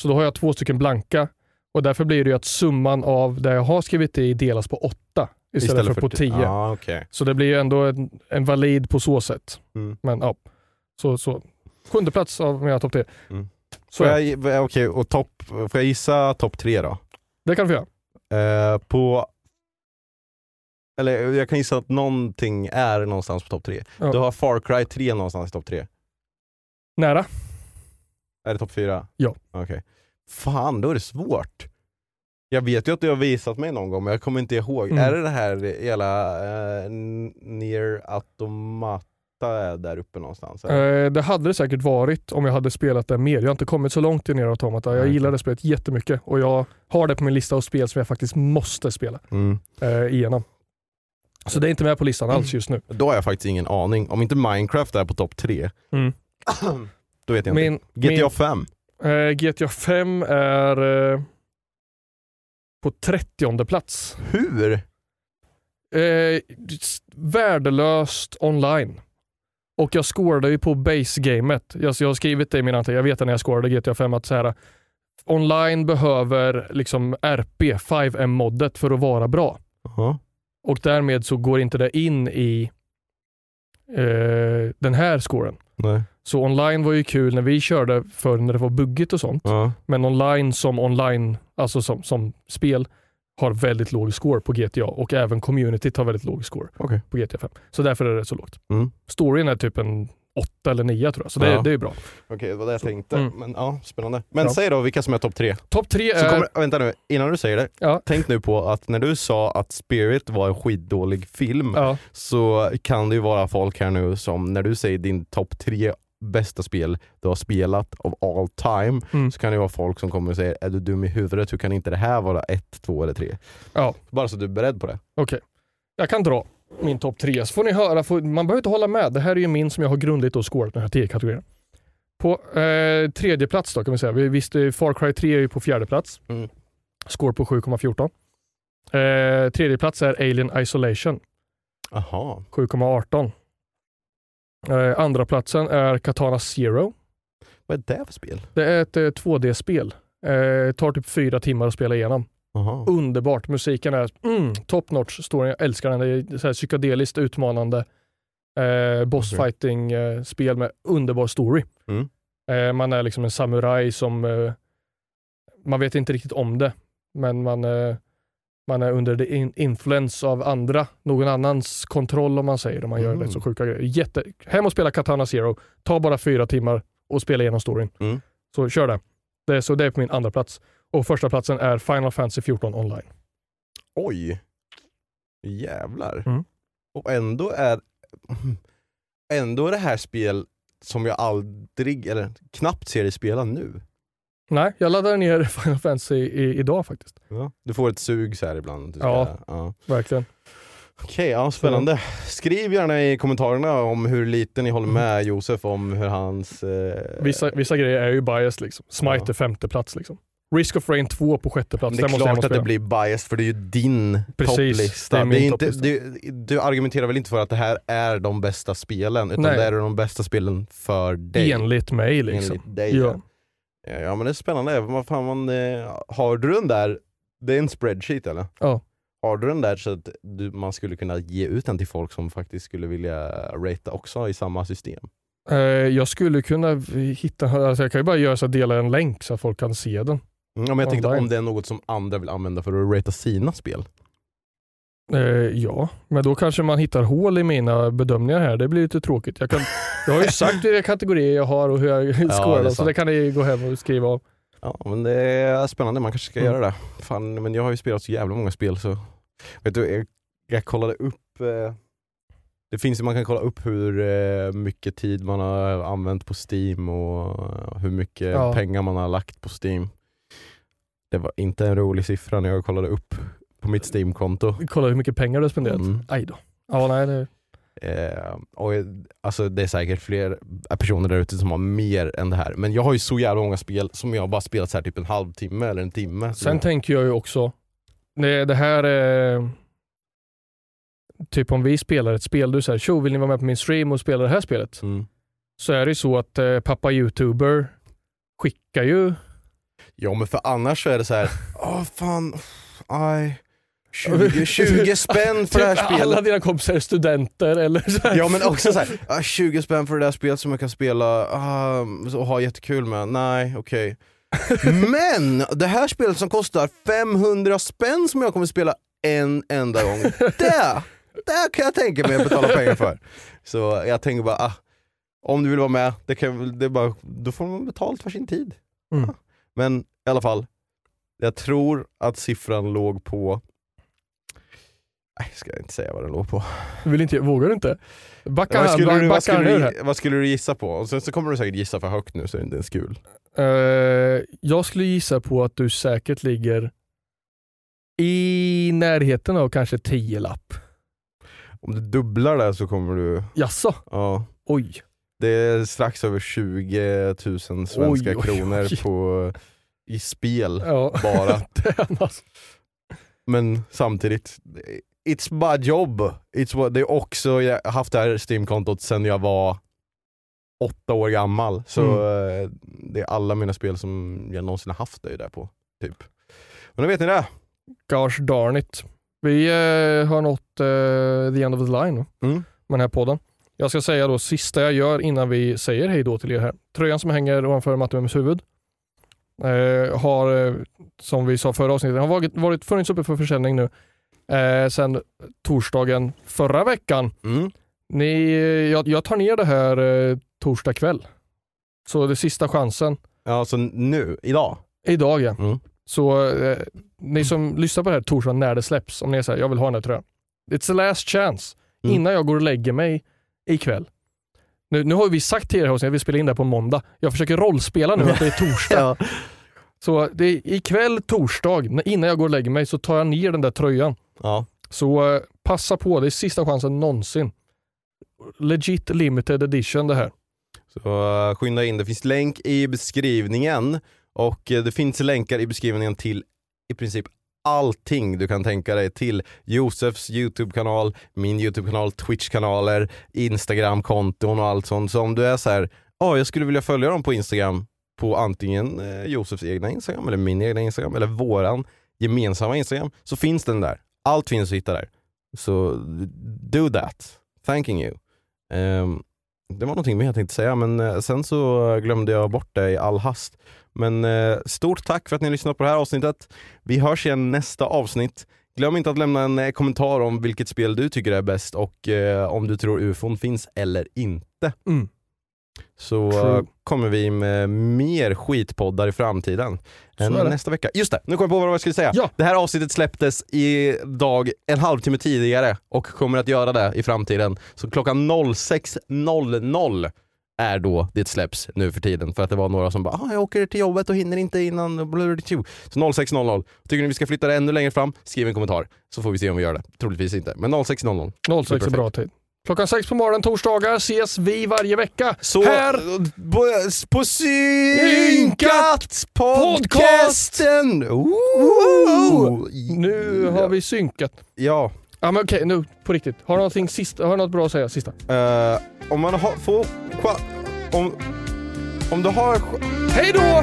Så då har jag två stycken blanka och därför blir det ju att summan av det jag har skrivit i delas på åtta istället, för, på t- tio. Ja, okej. Så det blir ju ändå en, en valid på så sätt. Mm. Men ja, så, så. Sjunde plats av mina topp tre. Mm. Så Får jag, gi- okej, och topp, får jag gissa topp tre då? det kan vi göra. Eh, på eller jag kan gissa att någonting är någonstans på topp tre. Ja. Du har Far Cry 3 någonstans i topp tre. Nära. Är det topp fyra? Ja. Okej. Fan, då är det svårt. Jag vet ju att du har visat mig någon gång men jag kommer inte ihåg. Mm. Är det det här hela uh, Nier Automata är där uppe någonstans? Eh, det hade det säkert varit om jag hade spelat det mer. Jag har inte kommit så långt i Nier Automata. Jag Nej, gillar det spelet jättemycket och jag har det på min lista av spel som jag faktiskt måste spela Mm. eh, igenom. Så det är inte med på listan alls just nu. Då har jag faktiskt ingen aning. Om inte Minecraft är på topp tre, Mm. då vet jag Min, inte. GTA 5? min, eh, GTA 5 är eh, på 30 plats. Hur? Eh, värdelöst online. Och jag scorade ju på base-gamet. Jag, jag har skrivit det i min anteckning, jag vet när jag scorade GTA 5 att så här, online behöver liksom RP, 5M-moddet för att vara bra. Ja. Och därmed så går inte det in i eh, den här scoren. Nej. Så online var ju kul när vi körde för när det var buggigt och sånt. Ja. Men online som online, alltså som, som spel, har väldigt låg score på GTA och även communityt har väldigt låg score Okej. på GTA 5. Så därför är det så lågt. Mm. Storyn är typ en åtta eller nio tror jag, så det, Ja. det är bra. Okej, det var det jag tänkte. Mm. Men ja, spännande. Men Ja. säg då vilka som är topp tre. Topp tre Så är... kommer, vänta nu, innan du säger det. Ja. Tänk nu på att när du sa att Spirit var en skitdålig film Ja, så kan det ju vara folk här nu som när du säger din topp tre bästa spel du har spelat of all time Mm. så kan det vara folk som kommer och säger är du dum i huvudet, hur kan inte det här vara ett, två eller tre? ja Bara så du är beredd på det. okej. Jag kan dra min topp tre, så får ni höra. Får, man behöver inte hålla med. Det här är ju min som jag har grundligt då scorat den här tio kategorierna. På eh, tredje plats då kan vi säga. Vi visste Far Cry 3 är ju på fjärde plats. Mm. Score på 7,14. Eh, tredje plats är Alien Isolation. Aha. 7,18. Eh, andra platsen är Katana Zero. Vad är det för spel? Det är ett eh, 2D-spel. Eh, tar typ fyra timmar att spela igenom. Aha. Underbart. Musiken är mm, top notch. Storyn, jag älskar den. Det är så här psykedeliskt utmanande eh, boss Okej. fighting eh, med underbar story. Mm. Eh, man är liksom en samuraj som, eh, man vet inte riktigt om det, men man, eh, man är under the in influence av andra, någon annans kontroll om man säger, om man gör Mm. rätt så sjuka grejer. Jätte, hem och spela Katana Zero, ta bara fyra timmar och spela igenom storyn. Mm. Så kör det. det så det är på min andra plats. Och första platsen är Final Fantasy 14 online. Oj. Jävlar. Mm. Och ändå är ändå är det här spel som jag aldrig, eller knappt ser dig spela nu. Nej, jag laddade ner Final Fantasy i, idag faktiskt. Du får ett sug så här ibland. Ska, Ja. ja. Verkligen. Okej, ja, spännande. Skriv gärna i kommentarerna om hur lite ni håller med Josef om hur hans... Eh, Vissa, vissa grejer är ju biased liksom. Smite Ja. är femte plats liksom. Risk of Rain 2 på sjätte plats. det är Den klart att det blir biased för det är ju din Precis, topplista. det är min inte, topplista. du, du argumenterar väl inte för att det här är de bästa spelen utan Nej. det är de bästa spelen för dig? Enligt mig liksom. Enligt dig. Ja. Ja. Ja, men det är spännande. Vad fan man, eh, har du den där, det är en spreadsheet eller? Ja. Har du den där så att du, man skulle kunna ge ut den till folk som faktiskt skulle vilja ratea också i samma system? Eh, jag skulle kunna hitta, alltså jag kan ju bara göra så att dela en länk så att folk kan se den. Mm, ja, men jag tänkte Online. om det är något som andra vill använda för att ratea sina spel. Eh, ja, men då kanske man hittar hål i mina bedömningar här. Det blir lite tråkigt. Jag, kan, jag har ju sagt vilka kategorier jag har och hur jag dem, så det kan ni gå hem och skriva av. Ja men det är spännande, man kanske ska Mm. göra det. Fan, men jag har ju spelat så jävla många spel så... Vet du, jag, jag kollade upp... Eh, det finns ju, man kan kolla upp hur eh, mycket tid man har använt på Steam och hur mycket Ja. pengar man har lagt på Steam. Det var inte en rolig siffra när jag kollade upp på mitt Steam-konto. Kolla hur mycket pengar du har spenderat. Mm. Aj då. Ja, nej, det, Eh, och, alltså, det är säkert fler personer där ute som har mer än det här. Men jag har ju så jävla många spel som jag bara spelat så här typ en halvtimme eller en timme. Sen tänker jag ju också, det, det här är typ om vi spelar ett spel, du säger tjo vill ni vara med på min stream och spela det här spelet? Mm. Så är det ju så att eh, pappa youtuber skickar ju, Ja men för annars så är det så här, åh fan, aj, 20, 20 spänn för det här typ alla spelet. dina kompisar är studenter eller så här. Ja men också så här, ah, 20 spänn för det där spelet som jag kan spela ah, och ha jättekul med. Nej, okej. Men det här spelet som kostar 500 spänn som jag kommer spela en enda gång, det, det kan jag tänka mig att betala pengar för. Så jag tänker bara, ah, om du vill vara med, det kan, det bara, då får man betalt för sin tid. Mm. Men i alla fall, jag tror att siffran låg på... Nej, ska jag inte säga vad den låg på. Du vill inte, vågar du inte? Backa vad, skulle du, vad, skulle du, vad skulle du gissa på? Och sen så kommer du säkert gissa för högt nu så är det inte ens kul. Eh, jag skulle gissa på att du säkert ligger i närheten av kanske 10 lapp. Om du dubblar det så kommer du... Jaså? Ja, Oj. det är strax över 20 000 svenska Oj, oj, kronor oj. På, i spel Ja. bara. Men samtidigt, it's my job. It's what, det är också, jag har haft det här Steam-kontot sedan jag var åtta år gammal. Så Mm. eh, det är alla mina spel som jag någonsin har haft det är där på. Typ. Men då vet ni det. Gosh darn it. Vi eh, har nått eh, the end of the line nu Mm. med den här podden. Jag ska säga då sista jag gör innan vi säger hej då till er här. Tröjan som hänger ovanför Mattiums huvud. Eh, har, eh, som vi sa förra avsnittet, har varit, varit funnits uppe för försäljning nu eh, sen torsdagen förra veckan. Mm. Ni, jag, jag tar ner det här eh, torsdag kväll. Så det är sista chansen. Ja, så nu, idag. Idag ja. Mm. Så eh, ni som lyssnar på det här torsdag när det släpps, om ni säger jag vill ha den här tröjan. It's the last chance. Mm. Innan jag går och lägger mig ikväll. Nu, nu har vi sagt tidigare att vi spelar in det här på måndag. Jag försöker rollspela nu att det är torsdag. Ja. Så det är ikväll torsdag, innan jag går och lägger mig, så tar jag ner den där tröjan. Ja. Så eh, passa på, det är sista chansen någonsin. Legit limited edition det här. Så uh, skynda in, det finns länk i beskrivningen och eh, det finns länkar i beskrivningen till i princip allting du kan tänka dig till Josefs YouTube-kanal, min YouTube-kanal, Twitch-kanaler, Instagram-konton och allt sånt. Så om du är så här, ja jag skulle vilja följa dem på Instagram på antingen eh, Josefs egna Instagram eller min egna Instagram eller våran gemensamma Instagram så finns den där. Allt finns att hitta där. Så do that. Thanking you. Um, det var någonting mer jag tänkte säga men eh, sen så glömde jag bort det i all hast. Men eh, stort tack för att ni lyssnat på det här avsnittet. Vi hörs igen nästa avsnitt. Glöm inte att lämna en eh, kommentar om vilket spel du tycker är bäst och om du tror ufon finns eller inte. Mm. Så True. eh, kommer vi med mer skitpoddar i framtiden. Än nästa vecka. Just det, nu kom jag på vad jag skulle säga. Ja. Det här avsnittet släpptes idag en halvtimme tidigare och kommer att göra det i framtiden. Så klockan 06.00 är då det släpps nu för tiden. För att det var några som bara ah, jag åker till jobbet och hinner inte innan blablabla." Så 06.00. Tycker ni vi ska flytta det ännu längre fram? Skriv en kommentar så får vi se om vi gör det. Troligtvis inte, men 06.00. 06 är bra tid. Klockan sex på morgonen torsdagar ses vi varje vecka. Så här på, på Synkat podcasten! Ooh. Nu har vi synkat. Ja, Ja men okej, nu på riktigt. Har du någonting sista, har du något bra att säga sista? eh, om man har, får, om, om du har Hej då!